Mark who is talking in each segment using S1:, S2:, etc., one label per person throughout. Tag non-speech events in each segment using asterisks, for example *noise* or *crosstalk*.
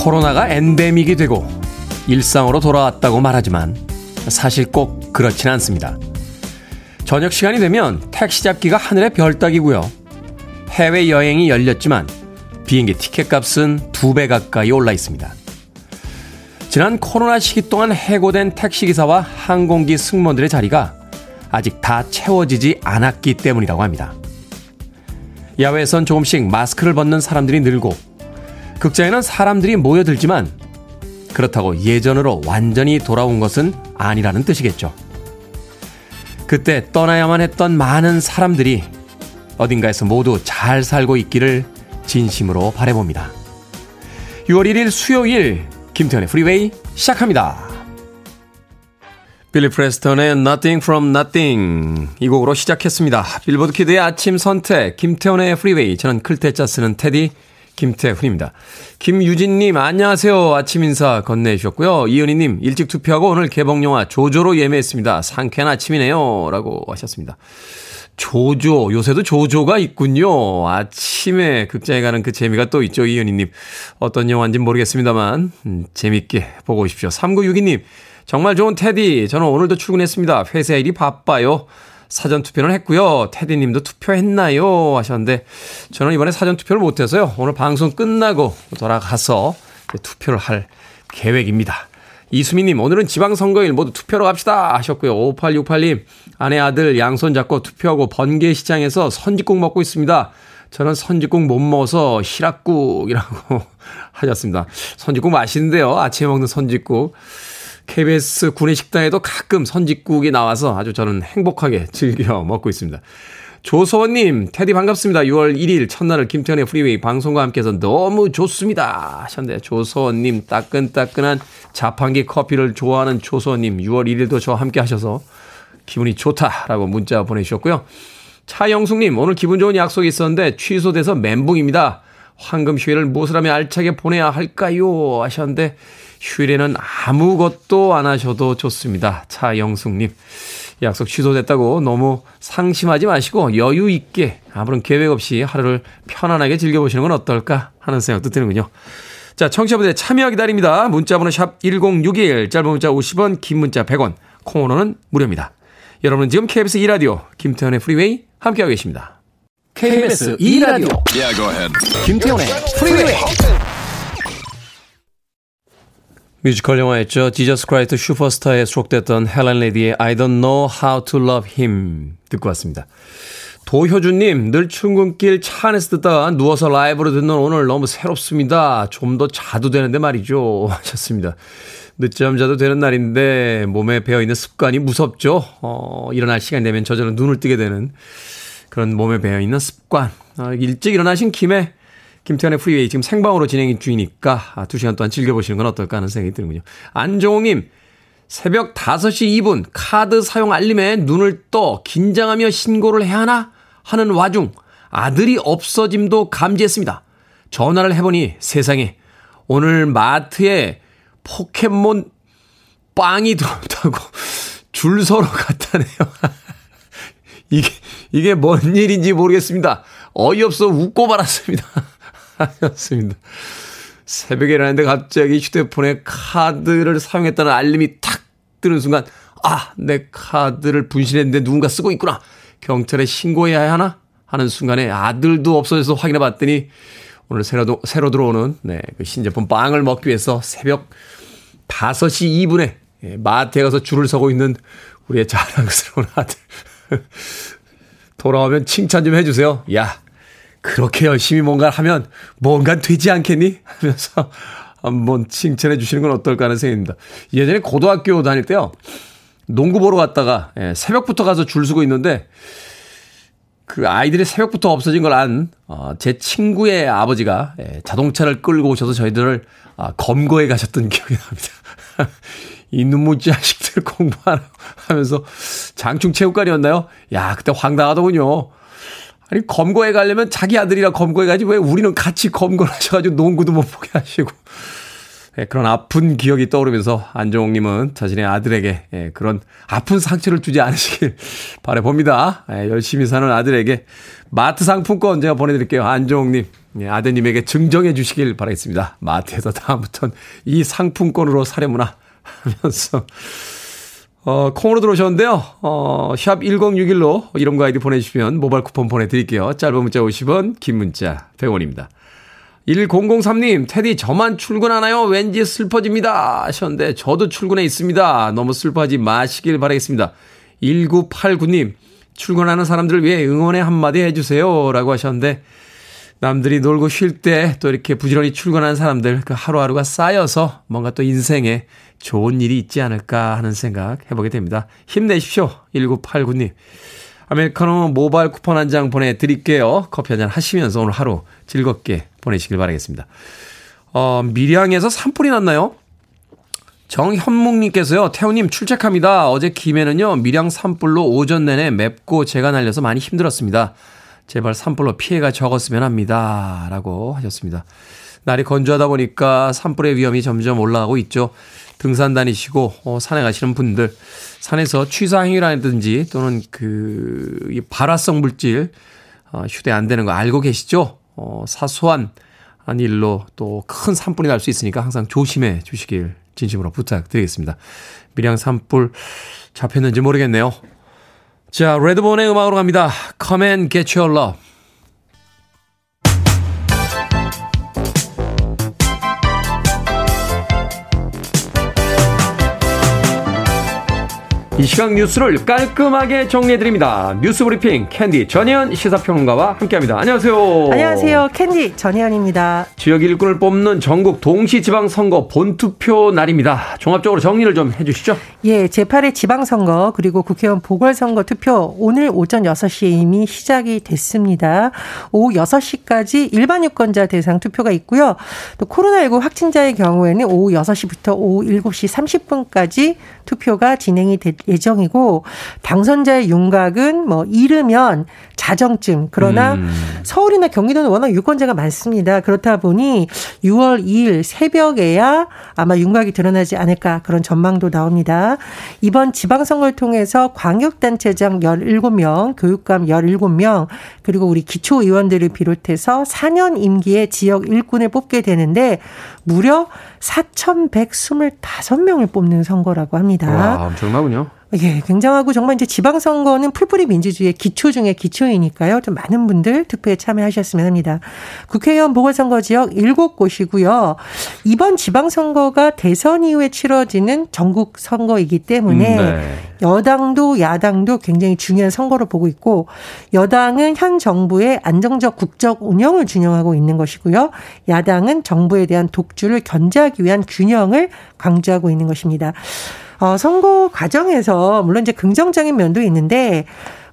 S1: 코로나가 엔데믹이 되고 일상으로 돌아왔다고 말하지만 사실 꼭 그렇진 않습니다. 저녁 시간이 되면 택시 잡기가 하늘의 별 따기고요. 해외 여행이 열렸지만 비행기 티켓 값은 두 배 가까이 올라 있습니다. 지난 코로나 시기 동안 해고된 택시기사와 항공기 승무원들의 자리가 아직 다 채워지지 않았기 때문이라고 합니다. 야외에선 조금씩 마스크를 벗는 사람들이 늘고 극장에는 사람들이 모여들지만 그렇다고 예전으로 완전히 돌아온 것은 아니라는 뜻이겠죠. 그때 떠나야만 했던 많은 사람들이 어딘가에서 모두 잘 살고 있기를 진심으로 바래봅니다. 6월 1일 수요일 김태훈의 프리웨이 시작합니다. 빌리 프레스턴의 Nothing from Nothing 이 곡으로 시작했습니다. 빌보드 키드의 아침 선택 김태훈의 프리웨이 저는 클 태 자 쓰는 테디 김태훈입니다. 김유진님 안녕하세요. 아침 인사 건네주셨고요. 이은희님 일찍 투표하고 오늘 개봉영화 조조로 예매했습니다. 상쾌한 아침이네요. 라고 하셨습니다. 조조 요새도 조조가 있군요. 아침에 극장에 가는 그 재미가 또 있죠. 이은희님 어떤 영화인지 모르겠습니다만 음, 재밌게 보고 오십시오. 3962님 정말 좋은 테디. 저는 오늘도 출근했습니다. 회사 일이 바빠요. 사전 투표는 했고요. 테디 님도 투표했나요? 하셨는데 저는 이번에 사전 투표를 못 해서요. 오늘 방송 끝나고 돌아가서 투표를 할 계획입니다. 이수미 님, 오늘은 지방선거일 모두 투표로 갑시다 하셨고요. 5868님, 아내 아들 양손 잡고 투표하고 번개시장에서 선짓국 먹고 있습니다. 저는 선짓국 못 먹어서 시락국이라고 *laughs* 하셨습니다. 선짓국 맛있는데요. 아침에 먹는 선짓국. KBS 군의 식당에도 가끔 선짓국이 나와서 아주 저는 행복하게 즐겨 *laughs* 먹고 있습니다. 조서원님, 테디 반갑습니다. 6월 1일 첫날을 김태현의 프리웨이 방송과 함께해서 너무 좋습니다. 하셨는데, 조서원님, 따끈따끈한 자판기 커피를 좋아하는 조서원님, 6월 1일도 저와 함께 하셔서 기분이 좋다라고 문자 보내주셨고요. 차영숙님, 오늘 기분 좋은 약속이 있었는데 취소돼서 멘붕입니다. 황금 휴일을 무엇을 하며 알차게 보내야 할까요? 하셨는데, 휴일에는 아무것도 안 하셔도 좋습니다. 차영숙님. 약속 취소됐다고 너무 상심하지 마시고 여유 있게 아무런 계획 없이 하루를 편안하게 즐겨보시는 건 어떨까 하는 생각도 드는군요. 자, 청취자분들 참여 기다립니다. 문자번호 샵 1061, 짧은 문자 50원, 긴 문자 100원, 콩으로는 무료입니다. 여러분은 지금 KBS 2라디오 김태훈의 프리웨이 함께하고 계십니다. KBS 2라디오 yeah, 김태훈의 프리웨이 뮤지컬 영화였죠. 지저스 크라이스트 슈퍼스타에 수록됐던 헬렌 레디의 I don't know how to love him 듣고 왔습니다. 도효준님, 늘 출근길 차 안에서 듣다가 누워서 라이브로 듣는 오늘 너무 새롭습니다. 좀 더 자도 되는데 말이죠. *laughs* 하셨습니다. 늦잠 자도 되는 날인데 몸에 배어있는 습관이 무섭죠. 어, 일어날 시간이 되면 저절로 눈을 뜨게 되는 그런 몸에 배어있는 습관. 어, 일찍 일어나신 김에 김태훈의 프리웨이 지금 생방으로 진행 중이니까 2시간 아, 동안 즐겨보시는 건 어떨까 하는 생각이 드는군요. 안종욱님, 새벽 5시 2분 카드 사용 알림에 눈을 떠 긴장하며 신고를 해야 하나 하는 와중 아들이 없어짐도 감지했습니다. 전화를 해보니 세상에 오늘 마트에 포켓몬 빵이 들어온다고 *laughs* 줄 서러 갔다네요. *laughs* 이게, 이게 뭔 일인지 모르겠습니다. 어이없어 웃고 말았습니다. *laughs* 하셨습니다. 새벽에 일어났는데 갑자기 휴대폰에 카드를 사용했다는 알림이 탁 뜨는 순간, 아, 내 카드를 분실했는데 누군가 쓰고 있구나. 경찰에 신고해야 하나? 하는 순간에 아들도 없어져서 확인해 봤더니 오늘 새로, 새로 들어오는, 네, 그 신제품 빵을 먹기 위해서 새벽 5시 2분에 예, 마트에 가서 줄을 서고 있는 우리의 자랑스러운 아들. *laughs* 돌아오면 칭찬 좀 해주세요. 야, 그렇게 열심히 뭔가를 하면 뭔가 되지 않겠니? 하면서 한번 칭찬해 주시는 건 어떨까 하는 생각입니다. 예전에 고등학교 다닐 때요. 농구 보러 갔다가 예, 새벽부터 가서 줄 서고 있는데 그 아이들이 새벽부터 없어진 걸 안제 어, 친구의 아버지가 예, 자동차를 끌고 오셔서 저희들을 아, 검거해 가셨던 기억이 납니다. *laughs* 이 눈물 자식들 공부하면서 장충 체육관이었나요? 야, 그때 황당하더군요. 아니 검거에 가려면 자기 아들이랑 검거에 가지 왜 우리는 같이 검거를 하셔가지고 농구도 못 보게 하시고 예, 그런 아픈 기억이 떠오르면서 안정옥님은 자신의 아들에게 예, 그런 아픈 상처를 주지 않으시길 *laughs* 바라봅니다. 예, 열심히 사는 아들에게 마트 상품권 제가 보내드릴게요. 안정옥님, 아드님에게 증정해 주시길 바라겠습니다. 마트에서 다음부터는 이 상품권으로 사려무나 하면서 어, 콩으로 들어오셨는데요. 어, 샵 1061로 이름과 아이디 보내주시면 모바일 쿠폰 보내드릴게요. 짧은 문자 50원, 긴 문자 100원입니다. 1003님, 테디 저만 출근하나요? 왠지 슬퍼집니다. 하셨는데, 저도 출근해 있습니다. 너무 슬퍼하지 마시길 바라겠습니다. 1989님, 출근하는 사람들을 위해 응원의 한마디 해주세요. 라고 하셨는데, 남들이 놀고 쉴 때 또 이렇게 부지런히 출근하는 사람들, 그 하루하루가 쌓여서 뭔가 또 인생에 좋은 일이 있지 않을까 하는 생각 해보게 됩니다. 힘내십시오. 1989님. 아메리카노 모바일 쿠폰 한 장 보내드릴게요. 커피 한 잔 하시면서 오늘 하루 즐겁게 보내시길 바라겠습니다. 어, 밀양에서 산불이 났나요? 정현묵님께서요, 태우님 출첵합니다. 어제 김해는요, 밀양 산불로 오전 내내 맵고 재가 날려서 많이 힘들었습니다. 제발 산불로 피해가 적었으면 합니다. 라고 하셨습니다. 날이 건조하다 보니까 산불의 위험이 점점 올라가고 있죠. 등산 다니시고 어, 산에 가시는 분들 산에서 취사행위라든지 또는 그 발화성 물질 어, 휴대 안 되는 거 알고 계시죠? 어, 사소한 일로 또 큰 산불이 날 수 있으니까 항상 조심해 주시길 진심으로 부탁드리겠습니다. 밀양 산불 잡혔는지 모르겠네요. 자, 레드본의 음악으로 갑니다. Come and get your love. 이 시각 뉴스를 깔끔하게 정리해드립니다. 뉴스 브리핑 캔디 전예현 시사평론가와 함께합니다. 안녕하세요.
S2: 안녕하세요. 캔디 전예현입니다.
S1: 지역 일꾼을 뽑는 전국 동시지방선거 본투표 날입니다. 종합적으로 정리를 좀 해주시죠.
S2: 예, 제8회 지방선거 그리고 국회의원 보궐선거 투표 오늘 오전 6시에 이미 시작이 됐습니다. 오후 6시까지 일반 유권자 대상 투표가 있고요. 또 코로나19 확진자의 경우에는 오후 6시부터 오후 7시 30분까지 투표가 진행이 될 예정이고 당선자의 윤곽은 뭐 이르면 자정쯤 그러나 음. 서울이나 경기도는 워낙 유권자가 많습니다. 그렇다 보니 6월 2일 새벽에야 아마 윤곽이 드러나지 않을까 그런 전망도 나옵니다. 이번 지방선거를 통해서 광역단체장 17명, 교육감 17명, 그리고 우리 기초의원들을 비롯해서 4년 임기의 지역 일꾼을 뽑게 되는데 무려 4,125명을 뽑는 선거라고 합니다.
S1: 와, 엄청나군요.
S2: 예, 굉장하고 정말 이제 지방선거는 풀뿌리 민주주의의 기초 중에 기초이니까요. 좀 많은 분들 투표에 참여하셨으면 합니다. 국회의원 보궐선거 지역 7곳이고요. 이번 지방선거가 대선 이후에 치러지는 전국 선거이기 때문에 음, 네. 여당도 야당도 굉장히 중요한 선거로 보고 있고 여당은 현 정부의 안정적 국적 운영을 준영하고 있는 것이고요. 야당은 정부에 대한 독주를 견제하기 위한 균형을 강조하고 있는 것입니다. 어, 선거 과정에서 물론 이제 긍정적인 면도 있는데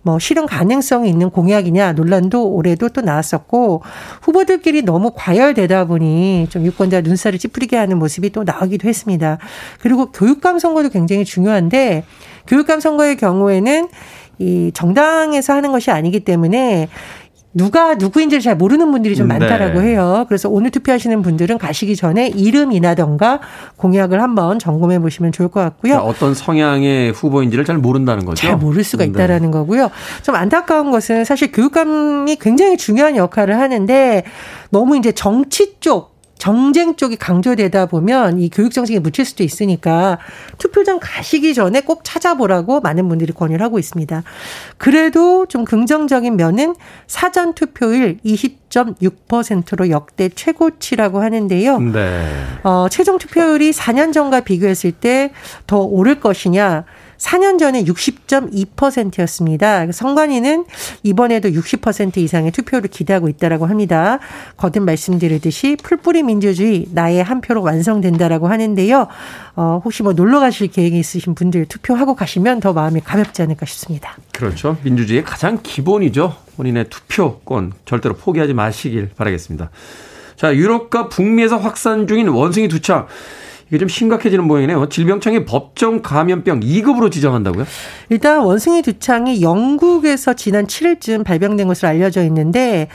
S2: 뭐 실현 가능성이 있는 공약이냐 논란도 올해도 또 나왔었고 후보들끼리 너무 과열되다 보니 좀 유권자 눈살을 찌푸리게 하는 모습이 또 나오기도 했습니다. 그리고 교육감 선거도 굉장히 중요한데 교육감 선거의 경우에는 이 정당에서 하는 것이 아니기 때문에 누가 누구인지를 잘 모르는 분들이 좀 네. 많다라고 네. 해요. 그래서 오늘 투표하시는 분들은 가시기 전에 이름이나던가 공약을 한번 점검해 보시면 좋을 것 같고요.
S1: 그러니까 어떤 성향의 후보인지를 잘 모른다는 거죠.
S2: 잘 모를 수가 네. 있다라는 네. 거고요. 좀 안타까운 것은 사실 교육감이 굉장히 중요한 역할을 하는데 너무 이제 정치 쪽 정쟁 쪽이 강조되다 보면 이 교육 정책에 묻힐 수도 있으니까 투표장 가시기 전에 꼭 찾아보라고 많은 분들이 권유를 하고 있습니다. 그래도 좀 긍정적인 면은 사전 투표율 20.6%로 역대 최고치라고 하는데요. 네. 어, 최종 투표율이 4년 전과 비교했을 때 더 오를 것이냐 4년 전에 60.2%였습니다. 선관위는 이번에도 60% 이상의 투표를 기대하고 있다라고 합니다. 거듭 말씀드렸듯이 풀뿌리 민주주의 나의 한 표로 완성된다라고 하는데요. 어, 혹시 뭐 놀러 가실 계획이 있으신 분들 투표하고 가시면 더 마음이 가볍지 않을까 싶습니다.
S1: 그렇죠. 민주주의의 가장 기본이죠. 본인의 투표권 절대로 포기하지 마시길 바라겠습니다. 자, 유럽과 북미에서 확산 중인 원숭이 두창. 이게 좀 심각해지는 모양이네요. 질병청이 법정 감염병 2급으로 지정한다고요?
S2: 일단 원숭이 두창이 영국에서 지난 7일쯤 발병된 것으로 알려져 있는데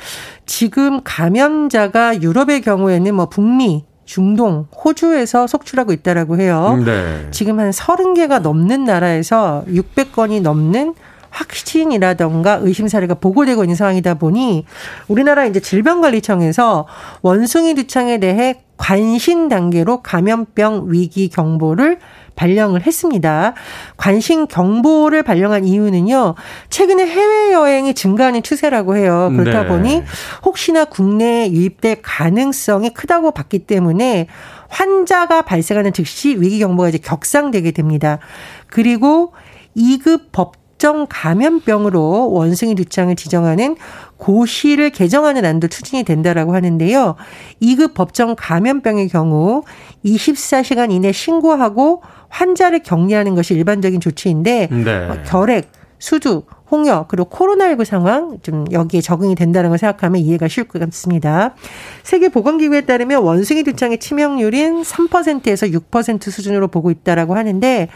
S2: 지금 감염자가 유럽의 경우에는 뭐 북미 중동, 호주에서 속출하고 있다라고 해요. 네. 지금 한 30개가 넘는 나라에서 600건이 넘는 확진이라던가 의심 사례가 보고되고 있는 상황이다 보니 우리나라 이제 질병관리청에서 원숭이 두창에 대해 관신 단계로 감염병 위기 경보를 발령을 했습니다. 관심 경보를 발령한 이유는요. 최근에 해외 여행이 증가하는 추세라고 해요. 그렇다 네. 보니 혹시나 국내에 유입될 가능성이 크다고 봤기 때문에 환자가 발생하는 즉시 위기 경보가 이제 격상되게 됩니다. 그리고 2급 법 특정 감염병으로 원숭이 두창을 지정하는 고시를 개정하는 안도 추진이 된다라고 하는데요. 2급 법정 감염병의 경우 24시간 이내 신고하고 환자를 격리하는 것이 일반적인 조치인데 네. 어, 결핵, 수두, 홍역 그리고 코로나19 상황 좀 여기에 적응이 된다는 걸 생각하면 이해가 쉬울 것 같습니다. 세계 보건기구에 따르면 원숭이 두창의 치명률인 3%에서 6% 수준으로 보고 있다라고 하는데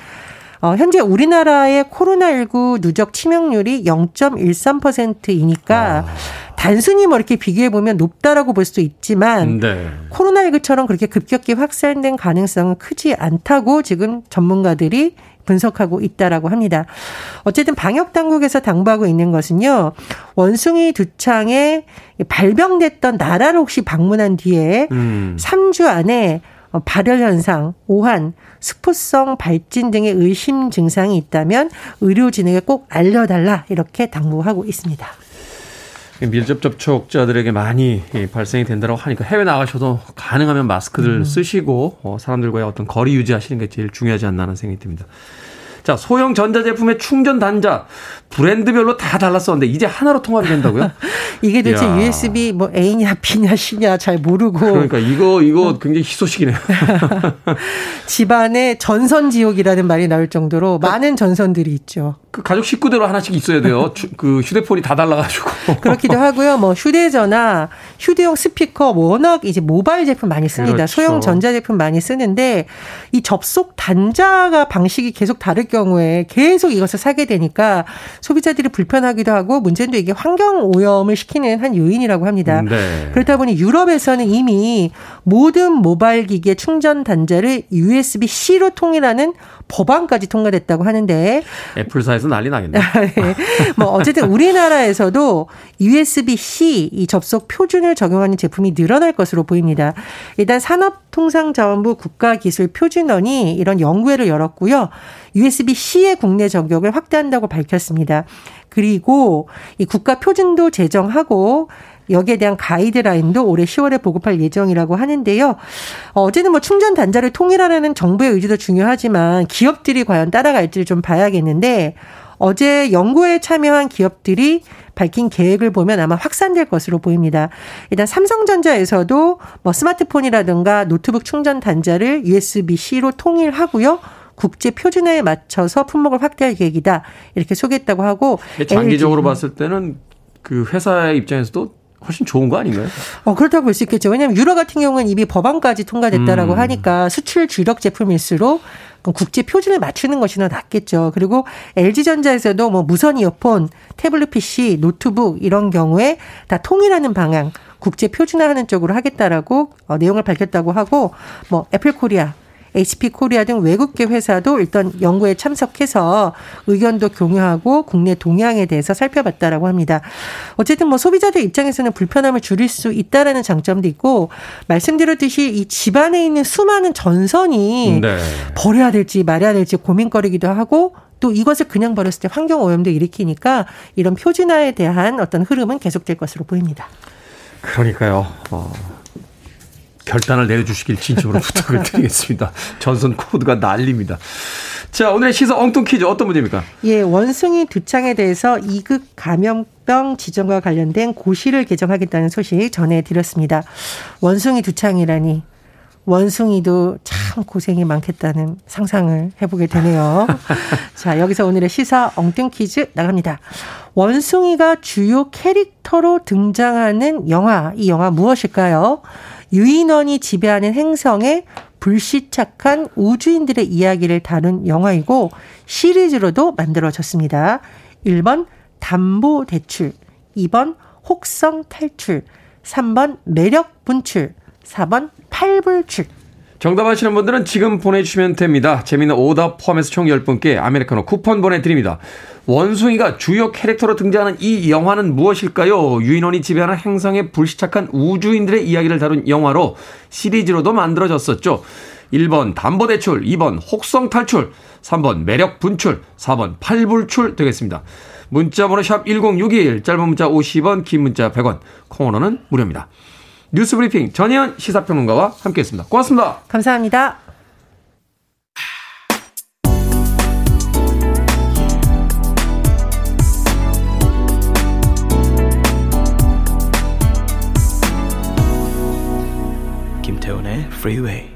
S2: 어, 현재 우리나라의 코로나19 누적 치명률이 0.13%이니까 아. 단순히 뭐 이렇게 비교해 보면 높다라고 볼 수도 있지만 네. 코로나19처럼 그렇게 급격히 확산된 가능성은 크지 않다고 지금 전문가들이 분석하고 있다라고 합니다. 어쨌든 방역 당국에서 당부하고 있는 것은요. 원숭이 두창에 발병됐던 나라를 혹시 방문한 뒤에 음. 3주 안에 발열 현상, 오한, 스포성 발진 등의 의심 증상이 있다면 의료진에게 꼭 알려달라 이렇게 당부하고 있습니다.
S1: 밀접 접촉자들에게 많이 발생이 된다고 하니까 해외 나가셔도 가능하면 마스크를 음. 쓰시고 어, 사람들과의 어떤 거리 유지하시는 게 제일 중요하지 않나 하는 생각이 듭니다. 자, 소형 전자제품의 충전 단자 브랜드별로 다 달랐었는데 이제 하나로 통합이 된다고요? *laughs*
S2: 이게 도대체 야. USB 뭐 A냐 B냐 C냐 잘 모르고
S1: 그러니까 이거 이거 굉장히 희소식이네요. *laughs*
S2: 집안에 전선 지옥이라는 말이 나올 정도로 그, 많은 전선들이 있죠.
S1: 그 가족 식구대로 하나씩 있어야 돼요. 그 휴대폰이 다 달라가지고.
S2: 그렇기도 하고요. 뭐 휴대전화, 휴대용 스피커 워낙 이제 모바일 제품 많이 씁니다. 그렇죠. 소형 전자 제품 많이 쓰는데 이 접속 단자가 방식이 계속 다를 경우에 계속 이것을 사게 되니까 소비자들이 불편하기도 하고 문제는 이게 환경 오염을 시키는 한 요인이라고 합니다. 네. 그렇다 보니 유럽에서는 이미 모든 모바일 기기의 충전 단자를 USB-C로 통일하는 법안까지 통과됐다고 하는데
S1: 애플사에서 난리 나겠네. 네.
S2: 뭐 어쨌든 우리나라에서도 USB-C 이 접속 표준을 적용하는 제품이 늘어날 것으로 보입니다. 일단 산업통상자원부 국가기술표준원이 이런 연구회를 열었고요. USB-C의 국내 적용을 확대한다고 밝혔습니다. 그리고 이 국가 표준도 제정하고 여기에 대한 가이드라인도 올해 10월에 보급할 예정이라고 하는데요. 어, 어제는 뭐 충전 단자를 통일하라는 정부의 의지도 중요하지만 기업들이 과연 따라갈지를 좀 봐야겠는데 어제 연구에 참여한 기업들이 밝힌 계획을 보면 아마 확산될 것으로 보입니다. 일단 삼성전자에서도 뭐 스마트폰이라든가 노트북 충전 단자를 USB-C로 통일하고요. 국제 표준화에 맞춰서 품목을 확대할 계획이다. 이렇게 소개했다고 하고
S1: 장기적으로 봤을 때는 그 회사의 입장에서도 훨씬 좋은 거 아닌가요?
S2: 어, 그렇다고 볼 수 있겠죠. 왜냐하면 유럽 같은 경우는 이미 법안까지 통과됐다라고 음. 하니까 수출 주력 제품일수록 국제 표준에 맞추는 것이 더 낫겠죠. 그리고 LG전자에서도 뭐 무선 이어폰, 태블릿 PC, 노트북 이런 경우에 다 통일하는 방향, 국제 표준화하는 쪽으로 하겠다라고 어, 내용을 밝혔다고 하고 뭐 애플 코리아, HP 코리아 등 외국계 회사도 일단 연구에 참석해서 의견도 공유하고 국내 동향에 대해서 살펴봤다라고 합니다. 어쨌든 뭐 소비자들 입장에서는 불편함을 줄일 수 있다라는 장점도 있고 말씀드렸듯이 이 집안에 있는 수많은 전선이 네. 버려야 될지 말아야 될지 고민거리기도 하고 또 이것을 그냥 버렸을 때 환경 오염도 일으키니까 이런 표준화에 대한 어떤 흐름은 계속될 것으로 보입니다.
S1: 그러니까요. 어. 결단을 내려주시길 진심으로 *laughs* 부탁을 드리겠습니다. 전선 코드가 난립니다. 자, 오늘의 시사 엉뚱 퀴즈 어떤 문제입니까?
S2: 예, 원숭이 두창에 대해서 2급 감염병 지정과 관련된 고시를 개정하겠다는 소식 전해드렸습니다. 원숭이 두창이라니. 원숭이도 참 고생이 많겠다는 상상을 해보게 되네요. *laughs* 자, 여기서 오늘의 시사 엉뚱 퀴즈 나갑니다. 원숭이가 주요 캐릭터로 등장하는 영화, 이 영화 무엇일까요? 유인원이 지배하는 행성에 불시착한 우주인들의 이야기를 다룬 영화이고 시리즈로도 만들어졌습니다. 1번 담보 대출, 2번 혹성 탈출, 3번 매력 분출, 4번 팔불출.
S1: 정답 아시는 분들은 지금 보내주시면 됩니다. 재미있는 오답 포함해서 총 10분께 아메리카노 쿠폰 보내드립니다. 원숭이가 주요 캐릭터로 등장하는 이 영화는 무엇일까요? 유인원이 지배하는 행성에 불시착한 우주인들의 이야기를 다룬 영화로 시리즈로도 만들어졌었죠. 1번 담보대출, 2번 혹성탈출, 3번 매력분출, 4번 팔불출 되겠습니다. 문자번호 샵 1061, 짧은 문자 50원, 긴 문자 100원, 콩으로는 무료입니다. 뉴스브리핑 전혜연 시사평론가와 함께했습니다. 고맙습니다.
S2: 감사합니다.
S1: 김태훈의 Freeway.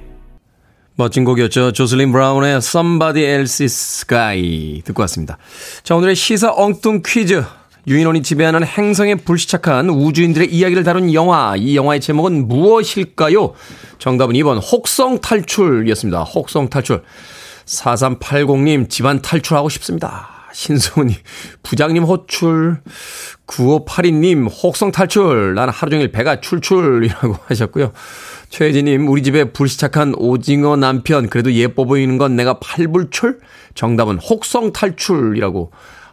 S1: 멋진 곡이었죠. 조슬린 브라운의 Somebody Else's Sky 듣고 왔습니다. 자, 오늘의 시사 엉뚱 퀴즈. 유인원이 지배하는 행성에 불시착한 우주인들의 이야기를 다룬 영화. 이 영화의 제목은 무엇일까요? 정답은 2번 혹성 탈출이었습니다. 혹성 탈출. 4380님 집안 탈출하고 싶습니다. 신소은님 부장님 호출. 9582님 혹성 탈출. 나는 하루 종일 배가 출출이라고 *laughs* 하셨고요. 최혜진님 우리 집에 불시착한 오징어 남편 그래도 예뻐 보이는 건 내가 팔불출? 정답은 혹성 탈출이라고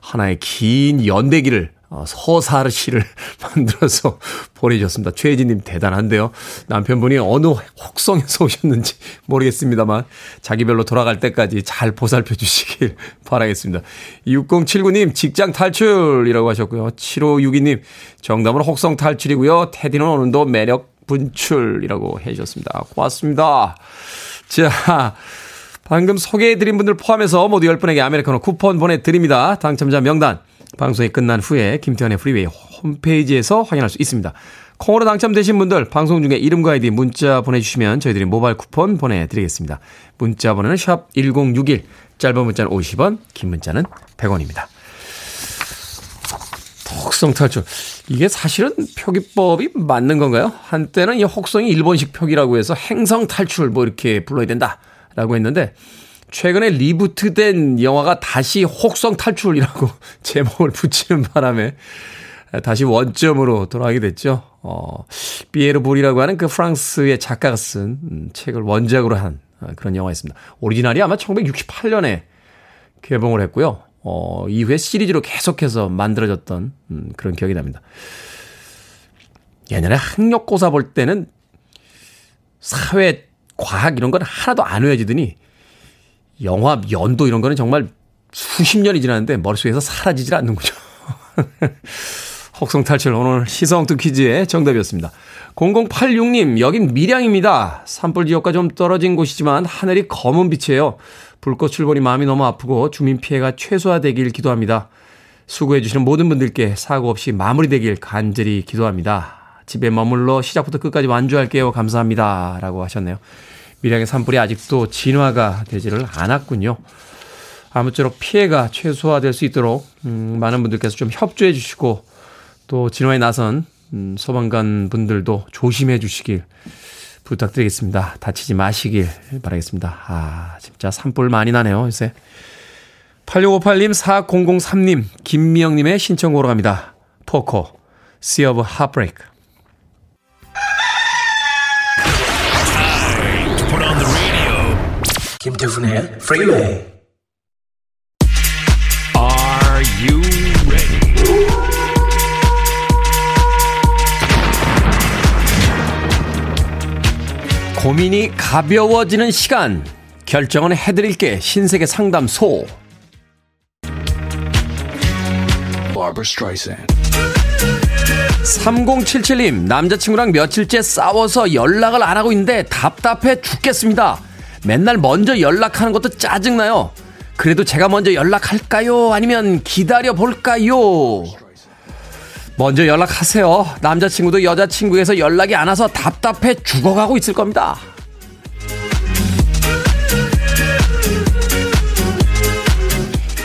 S1: 하나의 긴 연대기를 어, 서사를 시를 *laughs* 만들어서 보내주셨습니다. 최혜진님 대단한데요. 남편분이 어느 혹성에서 오셨는지 모르겠습니다만 자기별로 돌아갈 때까지 잘 보살펴 주시길 *laughs* 바라겠습니다. 6079님 직장 탈출이라고 하셨고요. 7562님 정답은 혹성 탈출이고요. 테디는 오늘도 매력 분출이라고 해주셨습니다. 고맙습니다. 자. 방금 소개해드린 분들 포함해서 모두 10분에게 아메리카노 쿠폰 보내드립니다. 당첨자 명단 방송이 끝난 후에 김태훈의 프리웨이 홈페이지에서 확인할 수 있습니다. 콩으로 당첨되신 분들 방송 중에 이름과 아이디 문자 보내주시면 저희들이 모바일 쿠폰 보내드리겠습니다. 문자 번호는 샵 1061, 짧은 문자는 50원, 긴 문자는 100원입니다. 혹성 탈출. 이게 사실은 표기법이 맞는 건가요? 한때는 이 혹성이 일본식 표기라고 해서 행성 탈출 뭐 이렇게 불러야 된다. 라고 했는데 최근에 reboot된 영화가 다시 혹성 탈출이라고 *laughs* 제목을 붙이는 바람에 다시 원점으로 돌아가게 됐죠. 어, 피에르 불이라고 하는 그 프랑스의 작가가 쓴 음, 책을 원작으로 한 어, 그런 영화였습니다. 오리지널이 아마 1968년에 개봉을 했고요. 어, 이후에 시리즈로 계속해서 만들어졌던 음, 그런 기억이 납니다. 예전에 학력고사 볼 때는 사회 과학 이런 건 하나도 안 외워지더니 영화, 연도 이런 거는 정말 수십 년이 지났는데 머릿속에서 사라지질 않는군요. *laughs* 혹성 탈출 오늘 시성투 퀴즈의 정답이었습니다. 0086님, 여긴 밀양입니다. 산불 지역과 좀 떨어진 곳이지만 하늘이 검은 빛이에요. 불꽃 출몰이 마음이 너무 아프고 주민 피해가 최소화되길 기도합니다. 수고해 주시는 모든 분들께 사고 없이 마무리되길 간절히 기도합니다. 집에 머물러 시작부터 끝까지 완주할게요. 감사합니다. 라고 하셨네요. 밀양의 산불이 아직도 진화가 되지를 않았군요. 아무쪼록 피해가 최소화될 수 있도록 음, 많은 분들께서 좀 협조해 주시고 또 진화에 나선 음, 소방관 분들도 조심해 주시길 부탁드리겠습니다. 다치지 마시길 바라겠습니다. 아, 진짜 산불 많이 나네요, 요새. 8658님, 4003님, 김미영님의 신청곡으로 갑니다. 포코, Sea of Heartbreak. 김태훈의 Freeway. Are you ready? 고민이 가벼워지는 시간. 결정은 해드릴게 신세계 상담소. 3077님, 남자친구랑 며칠째 싸워서 연락을 안 하고 있는데 답답해 죽겠습니다. 맨날 먼저 연락하는 것도 짜증나요. 그래도 제가 먼저 연락할까요? 아니면 기다려 볼까요? 먼저 연락하세요. 남자친구도 여자친구에서 연락이 안 와서 답답해 죽어가고 있을 겁니다.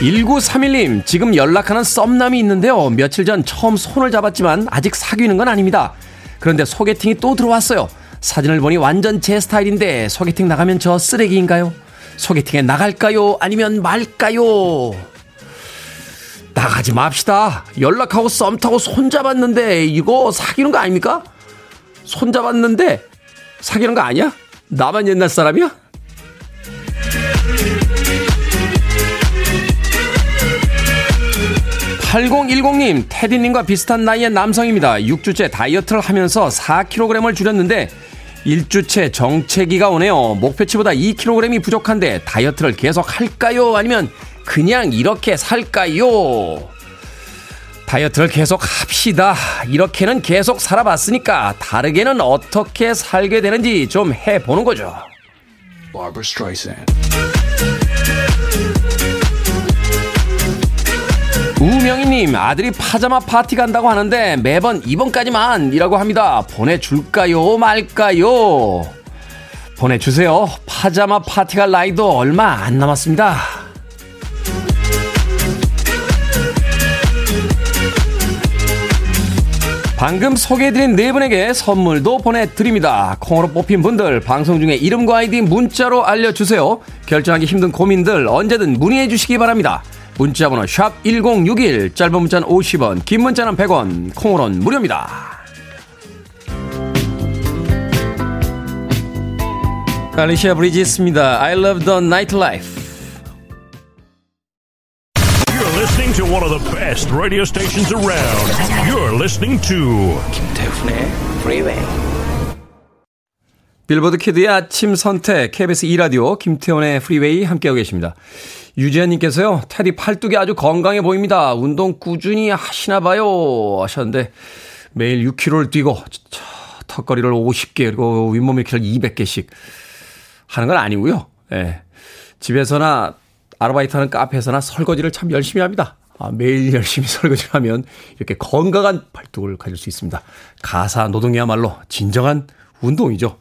S1: 1931님, 지금 연락하는 썸남이 있는데요. 며칠 전 처음 손을 잡았지만 아직 사귀는 건 아닙니다. 그런데 소개팅이 또 들어왔어요. 사진을 보니 완전 제 스타일인데 소개팅 나가면 저 쓰레기인가요? 소개팅에 나갈까요? 아니면 말까요? 나가지 맙시다. 연락하고 썸 타고 손잡았는데 이거 사귀는 거 아닙니까? 손잡았는데 사귀는 거 아니야? 나만 옛날 사람이야? 8010님, 테디님과 비슷한 나이의 남성입니다. 6주째 다이어트를 하면서 4kg을 줄였는데 1주째 정체기가 오네요. 목표치보다 2kg이 부족한데 다이어트를 계속 할까요? 아니면 그냥 이렇게 살까요? 다이어트를 계속 합시다. 이렇게는 계속 살아봤으니까 다르게는 어떻게 살게 되는지 좀 해보는 거죠. 우명희님 아들이 파자마 파티 간다고 하는데 매번 이번까지만 이라고 합니다. 보내줄까요 말까요? 보내주세요. 파자마 파티 갈 나이도 얼마 안 남았습니다. 방금 소개해드린 네 분에게 선물도 보내드립니다. 콩으로 뽑힌 분들 방송 중에 이름과 아이디 문자로 알려주세요. 결정하기 힘든 고민들 언제든 문의해 주시기 바랍니다. 문자번호 샵 1061, 짧은 문자는 50원, 긴 문자는 100원, 콩으로는 무료입니다. 알리시아 브리지스입니다. I love the nightlife.
S3: You're listening to one of the best radio stations around. You're listening to
S4: 김태훈의 Freeway.
S1: 빌보드 키드의 아침 선택, KBS 2라디오, 김태훈의 프리웨이 함께하고 계십니다. 유지현님께서요, 테디 팔뚝이 아주 건강해 보입니다. 운동 꾸준히 하시나 봐요. 하셨는데, 매일 6km를 뛰고, 턱걸이를 50개, 그리고 윗몸 일으키를 200개씩 하는 건 아니고요. 예. 집에서나 아르바이트 하는 카페에서나 설거지를 참 열심히 합니다. 아, 매일 *laughs* 열심히 설거지를 하면 이렇게 건강한 팔뚝을 가질 수 있습니다. 가사 노동이야말로 진정한 운동이죠.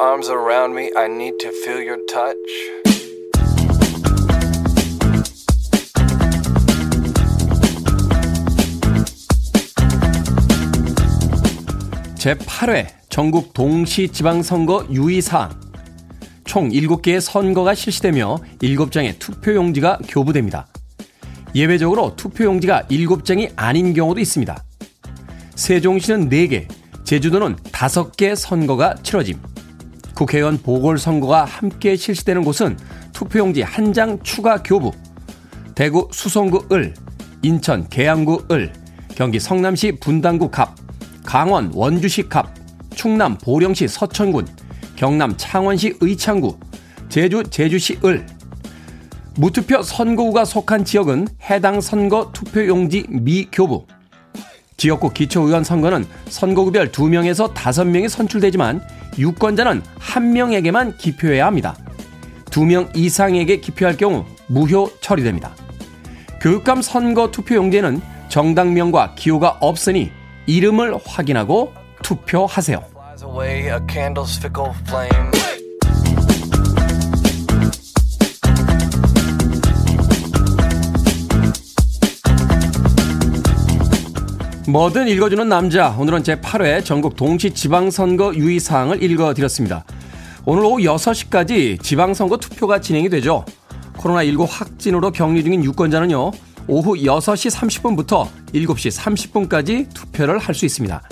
S4: Arms around me. I need to feel your touch.
S1: 제8회 전국 동시 지방선거 유의사항. 총 7개의 선거가 실시되며 7장의 투표용지가 교부됩니다. 예외적으로 투표용지가 7장이 아닌 경우도 있습니다. 세종시는 4개, 제주도는 5개 선거가 치러짐. 국회의원 보궐선거가 함께 실시되는 곳은 투표용지 한 장 추가 교부. 대구 수성구 을, 인천 계양구 을, 경기 성남시 분당구 갑, 강원 원주시 갑, 충남 보령시 서천군, 경남 창원시 의창구, 제주 제주시 을. 무투표 선거구가 속한 지역은 해당 선거 투표용지 미교부. 지역구 기초의원 선거는 선거구별 2명에서 5명이 선출되지만 유권자는 1명에게만 기표해야 합니다. 2명 이상에게 기표할 경우 무효 처리됩니다. 교육감 선거 투표용지에는 정당명과 기호가 없으니 이름을 확인하고 투표하세요. 뭐든 읽어주는 남자. 오늘은 제8회 전국 동시 지방선거 유의사항을 읽어드렸습니다. 오늘 오후 6시까지 지방선거 투표가 진행이 되죠. 코로나19 확진으로 격리 중인 유권자는요, 오후 6시 30분부터 7시 30분까지 투표를 할 수 있습니다.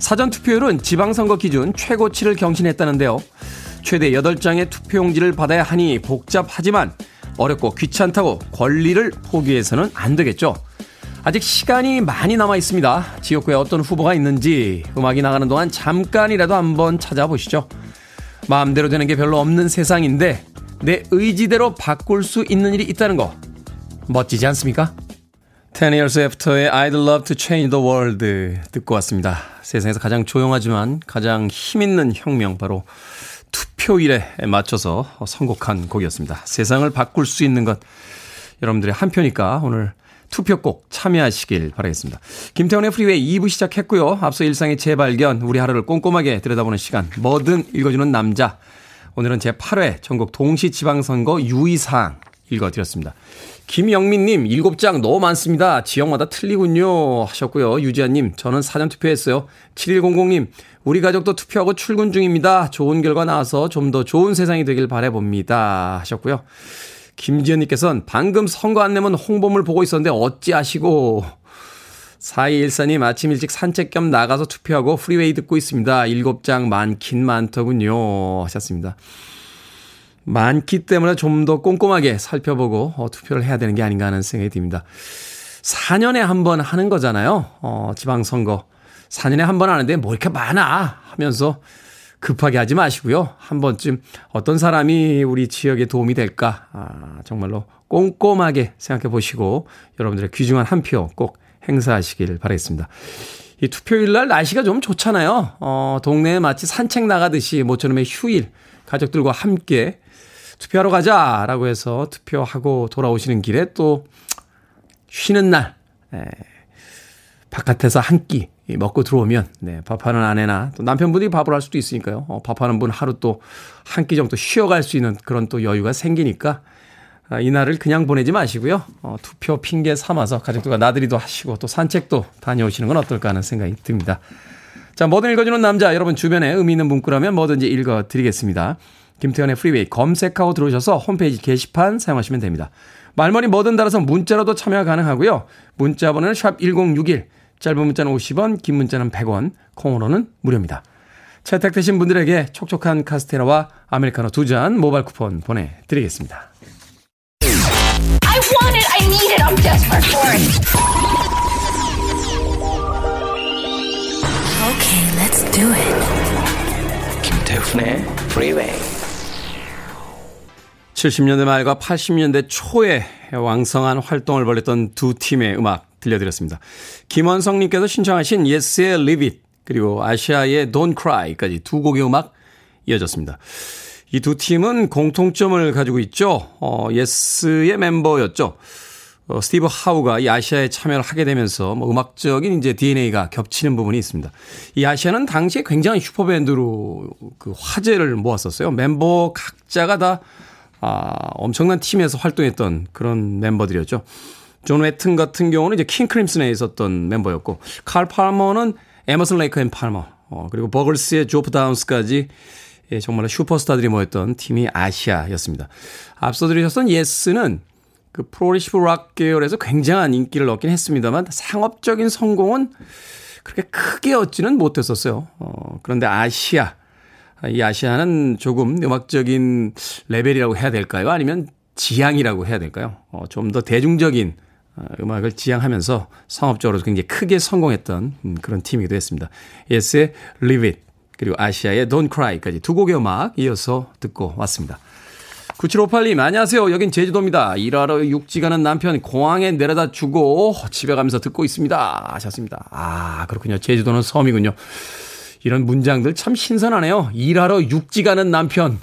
S1: 사전 투표율은 지방선거 기준 최고치를 경신했다는데요. 최대 8장의 투표용지를 받아야 하니 복잡하지만 어렵고 귀찮다고 권리를 포기해서는 안 되겠죠. 아직 시간이 많이 남아 있습니다. 지역구에 어떤 후보가 있는지 음악이 나가는 동안 잠깐이라도 한번 찾아보시죠. 마음대로 되는 게 별로 없는 세상인데 내 의지대로 바꿀 수 있는 일이 있다는 거 멋지지 않습니까? 10 years after의 I'd love to change the world 듣고 왔습니다. 세상에서 가장 조용하지만 가장 힘있는 혁명 바로 투표일에 맞춰서 선곡한 곡이었습니다. 세상을 바꿀 수 있는 것 여러분들의 한 표니까 오늘 투표 꼭 참여하시길 바라겠습니다. 김태훈의 프리웨이 2부 시작했고요. 앞서 일상의 재발견, 우리 하루를 꼼꼼하게 들여다보는 시간, 뭐든 읽어주는 남자. 오늘은 제8회 전국 동시지방선거 유의사항 읽어드렸습니다. 김영민님, 7장 너무 많습니다. 지역마다 틀리군요. 하셨고요. 유지아님, 저는 사전 투표했어요. 7100님, 우리 가족도 투표하고 출근 중입니다. 좋은 결과 나와서 좀 더 좋은 세상이 되길 바라봅니다. 하셨고요. 김지연님께서는 방금 선거 안내문 홍보물 보고 있었는데 어찌 아시고 4214님 아침 일찍 산책 겸 나가서 투표하고 프리웨이 듣고 있습니다. 7장 많긴 많더군요. 하셨습니다. 많기 때문에 좀 더 꼼꼼하게 살펴보고 어, 투표를 해야 되는 게 아닌가 하는 생각이 듭니다. 4년에 한 번 하는 거잖아요. 어, 지방선거. 4년에 한 번 하는데 뭐 이렇게 많아 하면서 급하게 하지 마시고요. 한 번쯤 어떤 사람이 우리 지역에 도움이 될까? 아, 정말로 꼼꼼하게 생각해 보시고 여러분들의 귀중한 한 표 꼭 행사하시길 바라겠습니다. 이 투표일 날 날씨가 좀 좋잖아요. 어, 동네에 마치 산책 나가듯이 모처럼의 휴일 가족들과 함께 투표하러 가자라고 해서 투표하고 돌아오시는 길에 또 쉬는 날 에, 바깥에서 한 끼 먹고 들어오면 네, 밥하는 아내나 또 남편분이 밥을 할 수도 있으니까요. 어, 밥하는 분 하루 또 한 끼 정도 쉬어갈 수 있는 그런 또 여유가 생기니까 아, 이날을 그냥 보내지 마시고요. 어, 투표 핑계 삼아서 가족들과 나들이도 하시고 또 산책도 다녀오시는 건 어떨까 하는 생각이 듭니다. 자, 뭐든 읽어주는 남자, 여러분 주변에 의미 있는 문구라면 뭐든지 읽어드리겠습니다. 김태훈의 프리웨이 검색하고 들어오셔서 홈페이지 게시판 사용하시면 됩니다. 말머리 뭐든 달아서 문자로도 참여 가능하고요. 문자 번호는 샵 1061, 짧은 문자는 50원, 긴 문자는 100원, 콩으로는 무료입니다. 채택되신 분들에게 촉촉한 카스테라와 아메리카노 두 잔 모바일 쿠폰 보내드리겠습니다.
S5: I want it. I need it. I'm desperate for it.
S6: Okay, let's do it.
S4: 김태훈의 Freeway.
S1: 70년대 말과 80년대 초에 왕성한 활동을 벌였던 두 팀의 음악 들려드렸습니다. 김원성님께서 신청하신 Yes의 Leave It 그리고 아시아의 Don't Cry까지 두 곡의 음악 이어졌습니다. 이 두 팀은 공통점을 가지고 있죠. 어, Yes의 멤버였죠. 어, 스티브 하우가 이 아시아에 참여를 하게 되면서 뭐 음악적인 이제 DNA가 겹치는 부분이 있습니다. 이 아시아는 당시에 굉장히 슈퍼밴드로 그 화제를 모았었어요. 멤버 각자가 다 아, 엄청난 팀에서 활동했던 그런 멤버들이었죠. 존 웨튼 같은 경우는 이제 킹 크림슨에 있었던 멤버였고, 칼 팔머는 에머슨 레이크 앤 팔머, 어, 그리고 버글스의 조프 다운스까지 예, 정말 슈퍼스타들이 모였던 팀이 아시아였습니다. 앞서 들으셨던 Yes는 그 프로그레시브 락 계열에서 굉장한 인기를 얻긴 했습니다만 상업적인 성공은 그렇게 크게 얻지는 못했었어요. 어, 그런데 아시아, 이 아시아는 조금 음악적인 레벨이라고 해야 될까요? 아니면 지향이라고 해야 될까요? 어, 좀 더 대중적인 어, 음악을 지향하면서 상업적으로 굉장히 크게 성공했던 음, 그런 팀이기도 했습니다. 예스의 Live It 그리고 아시아의 Don't Cry까지 두 곡의 음악 이어서 듣고 왔습니다. 9758님, 안녕하세요. 여긴 제주도입니다. 일하러 육지 가는 남편 공항에 내려다 주고 집에 가면서 듣고 있습니다. 하셨습니다. 아, 그렇군요. 제주도는 섬이군요. 이런 문장들 참 신선하네요. 일하러 육지 가는 남편.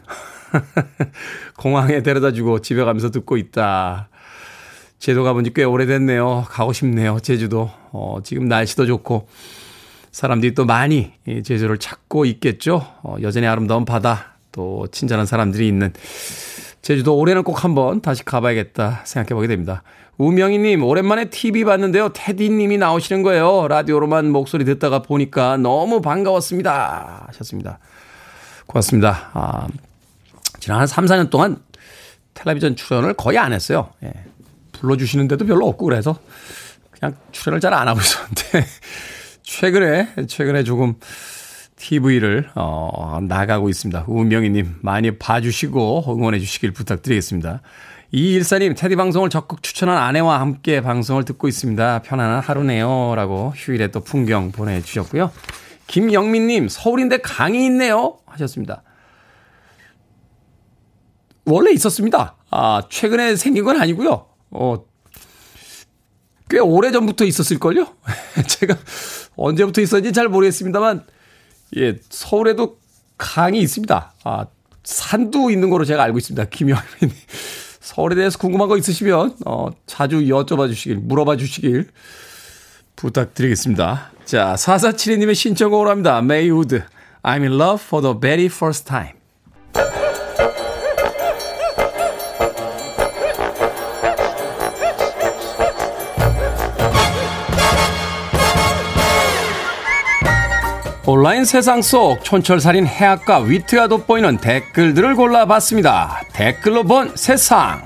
S1: *laughs* 공항에 데려다 주고 집에 가면서 듣고 있다. 제도 가본 지 꽤 오래됐네요. 가고 싶네요. 제주도. 어, 지금 날씨도 좋고 사람들이 또 많이 제주를 찾고 있겠죠. 어, 여전히 아름다운 바다 또 친절한 사람들이 있는 제주도 올해는 꼭 한번 다시 가봐야겠다 생각해 보게 됩니다. 우명희님, 오랜만에 TV 봤는데요. 테디님이 나오시는 거예요. 라디오로만 목소리 듣다가 보니까 너무 반가웠습니다. 하셨습니다. 고맙습니다. 아, 지난 한 3, 4년 동안 텔레비전 출연을 거의 안 했어요. 예. 불러주시는 데도 별로 없고 그래서 그냥 출연을 잘 안 하고 있었는데 *laughs* 최근에 최근에 조금 TV를 어, 나가고 있습니다. 우명희님 많이 봐주시고 응원해 주시길 부탁드리겠습니다. 이일사님 테디 방송을 적극 추천한 아내와 함께 방송을 듣고 있습니다. 편안한 하루네요. 라고 휴일에 또 풍경 보내주셨고요. 김영민님 서울인데 강이 있네요. 하셨습니다. 원래 있었습니다. 아, 최근에 생긴 건 아니고요. 어, 꽤 오래 전부터 있었을걸요? *laughs* 제가 언제부터 있었는지 잘 모르겠습니다만, 예, 서울에도 강이 있습니다. 아, 산도 있는 거로 제가 알고 있습니다. 김영민. *laughs* 서울에 대해서 궁금한 거 있으시면, 어, 자주 여쭤봐 주시길, 물어봐 주시길 부탁드리겠습니다. 자, 4472님의 신청곡으로 합니다. Wood. I'm in love for the very first time. 온라인 세상 속 촌철살인 해악과 위트가 돋보이는 댓글들을 골라봤습니다. 댓글로 본 세상.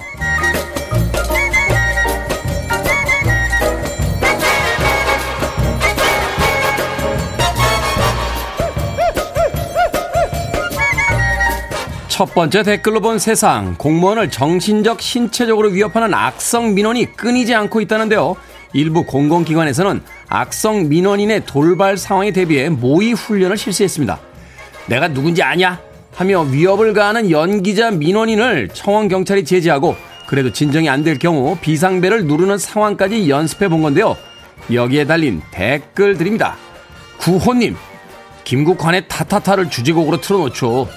S1: 첫 번째 댓글로 본 세상. 공무원을 정신적, 신체적으로 위협하는 악성 민원이 끊이지 않고 있다는데요. 일부 공공기관에서는 악성 민원인의 돌발 상황에 대비해 모의 훈련을 실시했습니다. 내가 누군지 아냐? 하며 위협을 가하는 연기자 민원인을 청원 경찰이 제지하고 그래도 진정이 안 될 경우 비상벨을 누르는 상황까지 연습해 본 건데요. 여기에 달린 댓글들입니다. 구호님, 김국환의 타타타를 주제곡으로 틀어놓죠.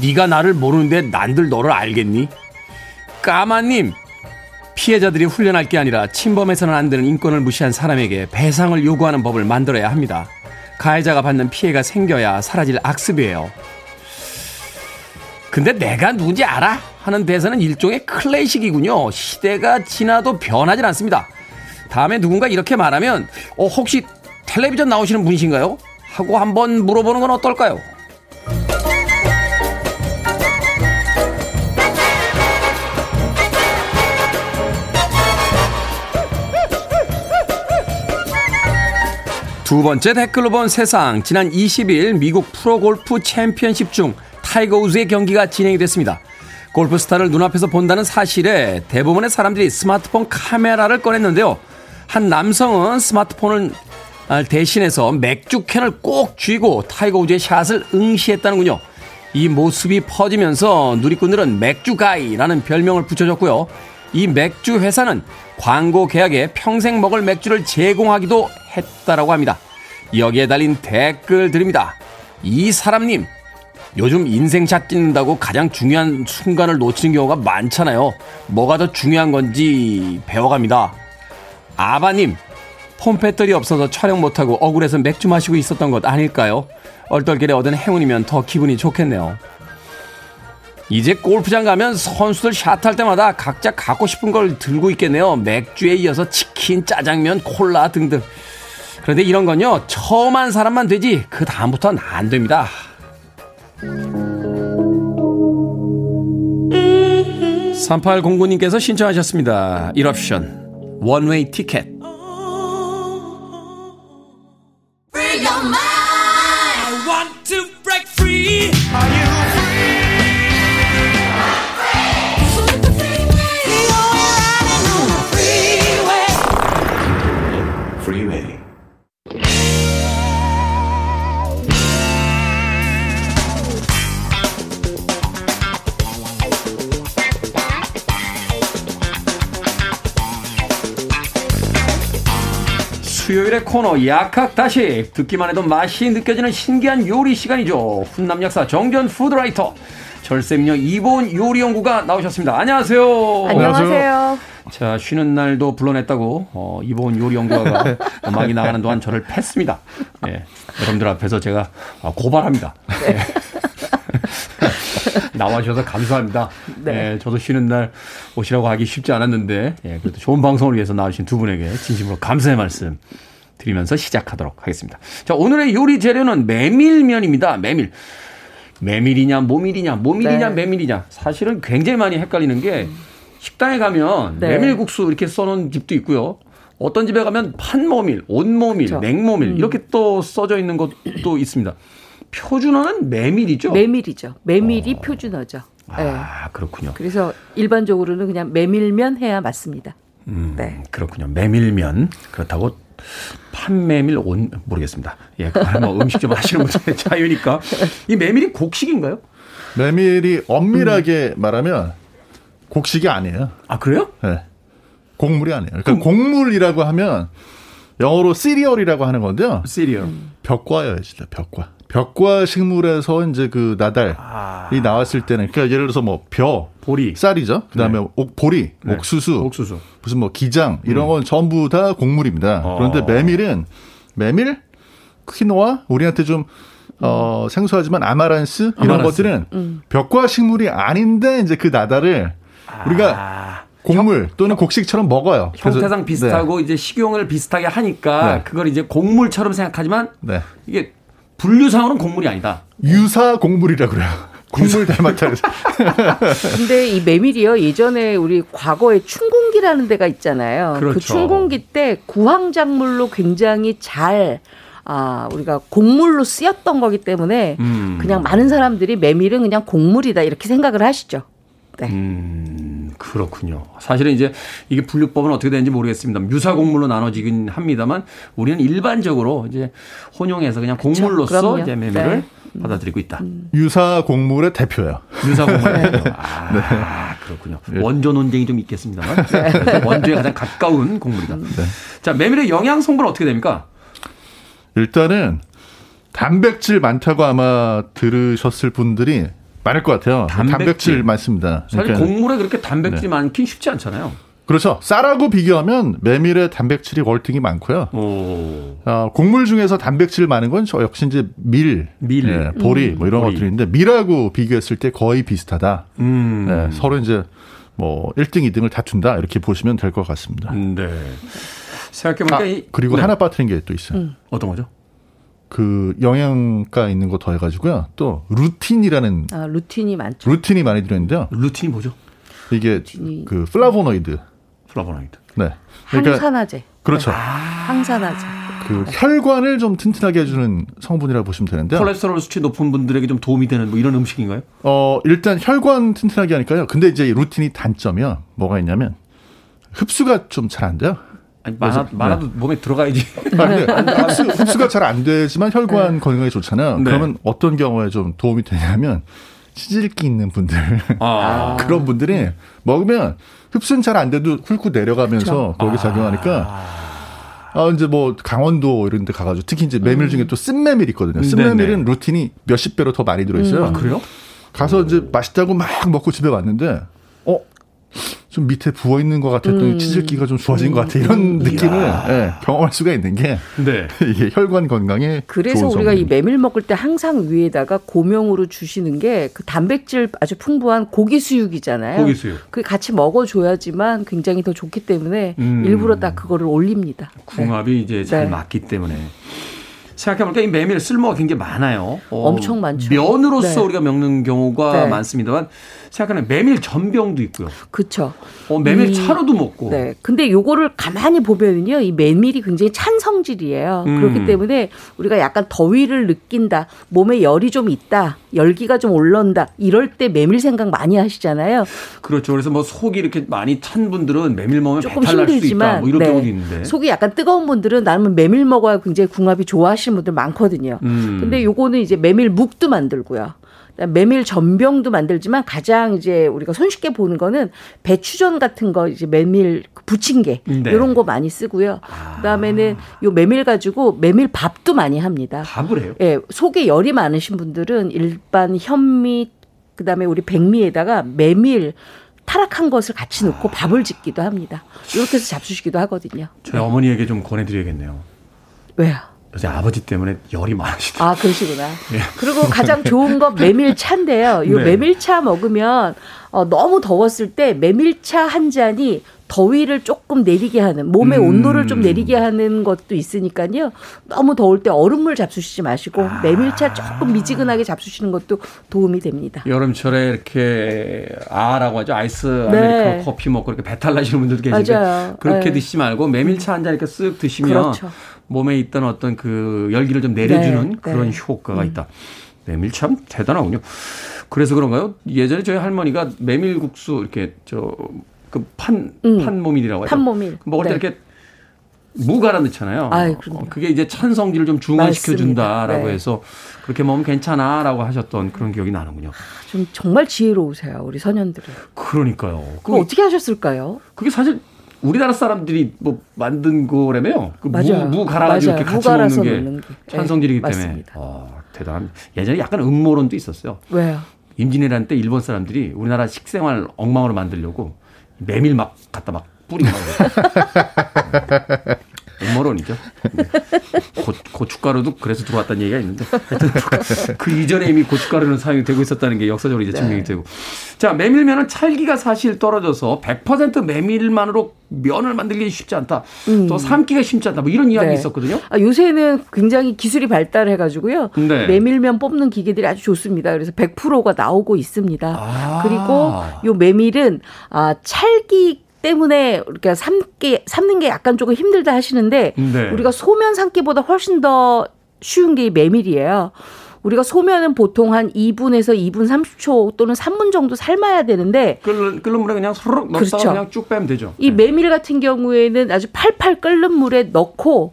S1: 네가 나를 모르는데 난들 너를 알겠니? 까마님, 피해자들이 훈련할 게 아니라 침범해서는 안 되는 인권을 무시한 사람에게 배상을 요구하는 법을 만들어야 합니다. 가해자가 받는 피해가 생겨야 사라질 악습이에요. 근데 내가 누군지 알아? 하는 대사는 일종의 클래식이군요. 시대가 지나도 변하진 않습니다. 다음에 누군가 이렇게 말하면, 어, 혹시 텔레비전 나오시는 분이신가요? 하고 한번 물어보는 건 어떨까요? 두 번째 댓글로 본 세상. 지난 20일 미국 프로골프 챔피언십 중 타이거 우즈의 경기가 진행이 됐습니다. 골프 스타를 눈앞에서 본다는 사실에 대부분의 사람들이 스마트폰 카메라를 꺼냈는데요. 한 남성은 스마트폰을 대신해서 맥주 캔을 꼭 쥐고 타이거 우즈의 샷을 응시했다는군요. 이 모습이 퍼지면서 누리꾼들은 맥주 guy라는 별명을 붙여줬고요. 이 맥주 회사는 광고 계약에 평생 먹을 맥주를 제공하기도 했다라고 합니다. 여기에 달린 댓글들입니다. 이 사람님, 요즘 인생샷 찍는다고 가장 중요한 순간을 놓치는 경우가 많잖아요. 뭐가 더 중요한 건지 배워갑니다. 아바님, 폰 배터리 없어서 촬영 못하고 억울해서 맥주 마시고 있었던 것 아닐까요? 얼떨결에 얻은 행운이면 더 기분이 좋겠네요. 이제 골프장 가면 선수들 샷할 때마다 각자 갖고 싶은 걸 들고 있겠네요. 맥주에 이어서 치킨, 짜장면, 콜라 등등. 그런데 이런 건요, 처음 한 사람만 되지, 그 다음부터는 안 됩니다. 3809님께서 신청하셨습니다. 1옵션, 원웨이 티켓. 코너 약학 다시 듣기만 해도 맛이 느껴지는 신기한 요리 시간이죠. 훈남 약사 정견 푸드라이터 절세미녀 이본 요리연구가 나오셨습니다. 안녕하세요.
S7: 안녕하세요.
S1: 자 쉬는 날도 불러냈다고 어, 이본 요리 연구가가 *laughs* 음악이 나가는 동안 저를 팼습니다. 예, 여러분들 앞에서 제가 어, 고발합니다. 네. *laughs* 나와주셔서 감사합니다. 네. 예, 저도 쉬는 날 오시라고 하기 쉽지 않았는데, 예, 그래도 좋은 방송을 위해서 나와주신 두 분에게 진심으로 감사의 말씀 드리면서 시작하도록 하겠습니다. 자, 오늘의 요리 재료는 메밀면입니다. 메밀. 메밀이냐, 모밀이냐, 모밀이냐, 네. 메밀이냐. 사실은 굉장히 많이 헷갈리는 게 식당에 가면 네. 메밀국수 이렇게 써놓은 집도 있고요. 어떤 집에 가면 판모밀, 온모밀, 그렇죠. 냉모밀 음. 이렇게 또 써져 있는 것도 있습니다. 표준어는 메밀이죠?
S7: 메밀이죠. 메밀이 어. 표준어죠.
S1: 아, 네. 그렇군요.
S7: 그래서 일반적으로는 그냥 메밀면 해야 맞습니다.
S1: 음, 네. 그렇군요. 메밀면. 그렇다고 판메밀 온 모르겠습니다. 예, 뭐 음식 좀 하시는 분들의 *laughs* 자유니까. 이 메밀이 곡식인가요?
S8: 메밀이 엄밀하게 음. 말하면 곡식이 아니에요.
S1: 아, 그래요?
S8: 네. 곡물이 아니에요. 그러니까 그럼, 곡물이라고 하면 영어로 cereal이라고 하는 건데요.
S1: cereal.
S8: 벼과예요, 진짜 벼과. 벼과 식물에서 이제 그 낟알이 아. 나왔을 때는 그러니까 예를 들어서 뭐 벼, 보리, 쌀이죠. 그다음에 네. 옥 보리, 네. 옥수수, 옥수수, 무슨 뭐 기장 이런 음. 건 전부 다 곡물입니다. 어. 그런데 메밀은 메밀, 퀴노아 우리한테 좀 어, 생소하지만 아마란스 이런 아마란스. 것들은 음. 벽과 식물이 아닌데 이제 그 나달을 우리가 아. 곡물 또는 곡식처럼 먹어요.
S1: 형태상 비슷하고 네. 이제 식용을 비슷하게 하니까 네. 그걸 이제 곡물처럼 생각하지만 네. 이게 분류상으로는 곡물이 아니다.
S8: 유사 곡물이라 그래요. 곡물 닮았다 그래서. *laughs*
S7: 근데 이 메밀이요 예전에 우리 과거에 춘궁기라는 데가 있잖아요.
S1: 그렇죠.
S7: 그 춘궁기 때 구황작물로 굉장히 잘 아, 우리가 곡물로 쓰였던 거기 때문에
S1: 음.
S7: 그냥 많은 사람들이 메밀은 그냥 곡물이다 이렇게 생각을 하시죠. 네.
S1: 음, 그렇군요. 사실은 이제 이게 분류법은 어떻게 되는지 모르겠습니다. 유사 곡물로 나눠지긴 합니다만 우리는 일반적으로 이제 혼용해서 그냥 곡물로서
S7: 그럼요.
S1: 이제 메밀을
S7: 네.
S1: 받아들이고 있다.
S8: 유사 곡물의 대표예요.
S1: 유사 곡물.
S7: 네.
S1: 아, 그렇군요.
S8: 예.
S1: 원조 논쟁이 좀 있겠습니다만 그래서 원조에 가장 가까운 곡물이다.
S7: 음.
S1: 자, 메밀의 영양 성분은 어떻게 됩니까?
S8: 일단은 단백질 많다고 아마 들으셨을 분들이 많을 것 같아요.
S1: 단백질.
S8: 많습니다.
S1: 사실
S8: 그러니까
S1: 곡물에 그렇게 단백질이
S8: 네.
S1: 많긴 쉽지 않잖아요.
S8: 그렇죠. 쌀하고 비교하면 메밀의 단백질이 월등히 많고요.
S1: 오.
S8: 어, 곡물 중에서 단백질 많은 건 저 역시 이제 밀,
S1: 밀.
S8: 예, 보리 뭐 이런
S1: 보리.
S8: 것들인데 밀하고 비교했을 때 거의 비슷하다.
S1: 음.
S8: 예, 서로 이제 뭐 1등, 2등을 다툰다 이렇게 보시면 될 것 같습니다.
S1: 네. 생각해보니까
S8: 아,
S1: 이
S8: 그리고
S1: 네.
S8: 하나 빠뜨린 게 또 있어요.
S7: 음.
S1: 어떤 거죠?
S8: 그 영양가 있는 거 더해가지고요. 또 루틴이라는
S7: 아, 루틴이 많죠.
S8: 루틴이 많이 들어있는데요.
S1: 루틴이 뭐죠?
S8: 이게
S7: 루틴이-
S8: 그 플라보노이드.
S1: 플라보노이드.
S8: 네.
S7: 항산화제.
S8: 그렇죠.
S7: 항산화제.
S8: 그 혈관을 좀 튼튼하게 해주는 성분이라고 보시면 되는데요.
S1: 콜레스테롤 수치 높은 분들에게 좀 도움이 되는 뭐 이런 음식인가요?
S8: 어, 일단 혈관 튼튼하게 하니까요. 근데 이제 이 루틴이 단점이요. 뭐가 있냐면 흡수가 좀 잘 안 돼요.
S1: 아니, 많아, 많아도 몸에 들어가야지. *laughs*
S8: 아, 근데 흡수, 흡수가 잘 안 되지만 혈관 건강에 좋잖아요.
S1: 네.
S8: 그러면 어떤 경우에 좀 도움이 되냐면 치질기 있는 분들
S1: 아. *laughs*
S8: 그런 분들이 먹으면 흡수는 잘 안 돼도 훑고 내려가면서 거기 작용하니까 아 이제 뭐 강원도 이런 데 가가지고 특히 이제 메밀 중에 또 쓴메밀 있거든요. 쓴메밀은
S1: 네네.
S8: 루틴이 몇십 배로 더 많이 들어있어요.
S1: 아, 그래요?
S8: 가서 이제 맛있다고 막 먹고 집에 왔는데 어. 좀 밑에 부어 있는 것 같았더니 치질기가 좀 좋아진 것 같아 이런 느낌을 예, 경험할 수가 있는 게
S1: 네. *laughs*
S8: 이게 혈관 건강에
S7: 그래서
S8: 좋은
S7: 우리가 이. 메밀 먹을 때 항상 위에다가 고명으로 주시는 게 그 단백질 아주 풍부한 고기 수육이잖아요.
S1: 고기 수육.
S7: 그 같이 먹어줘야지만 굉장히 더 좋기 때문에
S1: 음.
S7: 일부러 딱 그거를 올립니다.
S1: 궁합이 이제 잘
S7: 네.
S1: 맞기 때문에. 생각해보니까 이 메밀 쓸모가 굉장히 많아요. 어,
S7: 엄청 많죠.
S1: 면으로서
S7: 네.
S1: 우리가 먹는 경우가
S7: 네.
S1: 많습니다만 생각하면 메밀 전병도 있고요.
S7: 그렇죠.
S1: 어, 메밀
S7: 이-
S1: 차로도 먹고.
S7: 네. 근데 요거를 가만히 보면은요, 이 메밀이 굉장히 찬 성질이에요.
S1: 음.
S7: 그렇기 때문에 우리가 약간 더위를 느낀다, 몸에 열이 좀 있다, 열기가 좀 올라온다, 이럴 때 메밀 생각 많이 하시잖아요.
S1: 그렇죠. 그래서 뭐 속이 이렇게 많이 찬 분들은 메밀 먹으면
S7: 조금. 힘들지만
S1: 뭐 이런
S7: 네.
S1: 경우도 있는데.
S7: 속이 약간 뜨거운 분들은 나는 메밀 먹어야 굉장히 궁합이 좋아하시는 분들 많거든요.
S1: 음.
S7: 근데 요거는 이제 메밀 묵도 만들고요. 메밀 전병도 만들지만 가장 이제 우리가 손쉽게 보는 거는 배추전 같은 거 이제 메밀 부침개
S1: 네.
S7: 이런 거 많이 쓰고요. 그다음에는 요 메밀 가지고 메밀 밥도 많이 합니다.
S1: 밥을 해요.
S7: 예, 속에 열이 많으신 분들은 일반 현미 그다음에 우리 백미에다가 메밀 타락한 것을 같이 넣고 밥을 짓기도 합니다. 이렇게 해서 잡수시기도 하거든요.
S1: 저희 어머니에게 좀 권해드려야겠네요.
S7: 왜요?
S1: 요새 아버지 때문에 열이 많으시다.
S7: 아, 그러시구나. *laughs* 그리고 가장 좋은 건 메밀차인데요. 이
S1: 네.
S7: 메밀차 먹으면 어, 너무 더웠을 때 메밀차 한 잔이 더위를 조금 내리게 하는 몸의
S1: 음.
S7: 온도를 좀 내리게 하는 것도 있으니까요. 너무 더울 때 얼음물 잡수시지 마시고
S1: 아.
S7: 메밀차 조금 미지근하게 잡수시는 것도 도움이 됩니다.
S1: 여름철에 이렇게 아라고 하죠. 아이스
S7: 네.
S1: 아메리카노 커피 먹고 이렇게 배탈 나시는 분들도 계신데
S7: 맞아요.
S1: 그렇게
S7: 네.
S1: 드시지 말고 메밀차 한 잔 이렇게 쓱 드시면
S7: 그렇죠.
S1: 몸에 있던 어떤 그 열기를 좀 내려주는
S7: 네,
S1: 그런
S7: 네.
S1: 효과가 있다. 메밀 참 대단하군요. 그래서 그런가요? 예전에 저희 할머니가 메밀국수 이렇게 저 그판
S7: 음.
S1: 판모밀이라고 하죠.
S7: 판모밀.
S1: 먹을 때
S7: 네.
S1: 이렇게 무 갈아 넣잖아요.
S7: 아이.
S1: 어, 그게 이제 찬 성질을 좀 중화시켜 준다라고.
S7: 네.
S1: 해서 그렇게 먹으면 괜찮아라고 하셨던 그런 기억이 나는군요.
S7: 좀 정말 지혜로우세요, 우리 소년들은.
S1: 그러니까요.
S7: 그거 어떻게 하셨을까요?
S1: 그게 사실 우리나라 사람들이 뭐 만든 거라며요. 그 무,
S7: 맞아요.
S1: 무 갈아가지고
S7: 맞아요.
S1: 이렇게
S7: 무
S1: 같이 먹는 게. 찬성질이기
S7: 네,
S1: 때문에.
S7: 맞습니다.
S1: 어, 대단. 예전에 약간 음모론도 있었어요.
S7: 왜요?
S1: 임진왜란 때 일본 사람들이 우리나라 식생활 엉망으로 만들려고 메밀 막 갖다 막 뿌리고. *laughs* 음모론이죠. 네. 곧 고춧가루도 그래서 들어왔다는 얘기가 있는데 하여튼 *laughs* 그 이전에 이미 고춧가루는 사용이 되고 있었다는 게 역사적으로 이제 증명이
S7: 네.
S1: 되고 자 메밀면은 찰기가 사실 떨어져서 100% 메밀만으로 면을 만들기 쉽지 않다 또 삶기가 쉽지 않다 뭐 이런 이야기
S7: 네.
S1: 있었거든요
S7: 아, 요새는 굉장히 기술이 발달해가지고요.
S1: 네.
S7: 메밀면 뽑는 기계들이 아주 좋습니다. 그래서 100%가 나오고 있습니다.
S1: 아.
S7: 그리고 요 메밀은 아, 찰기 때문에 우리가 삶기, 삶는 게 약간 조금 힘들다 하시는데
S1: 네.
S7: 우리가 소면 삶기보다 훨씬 더 쉬운 게이 메밀이에요. 우리가 소면은 보통 한 2분에서 2분 30초 또는 3분 정도 삶아야 되는데
S1: 끓는, 끓는 물에 그냥 소르륵 넣다가
S7: 그렇죠.
S1: 그냥 쭉 빼면 되죠
S7: 이 메밀 같은 경우에는 아주 팔팔 끓는 물에 넣고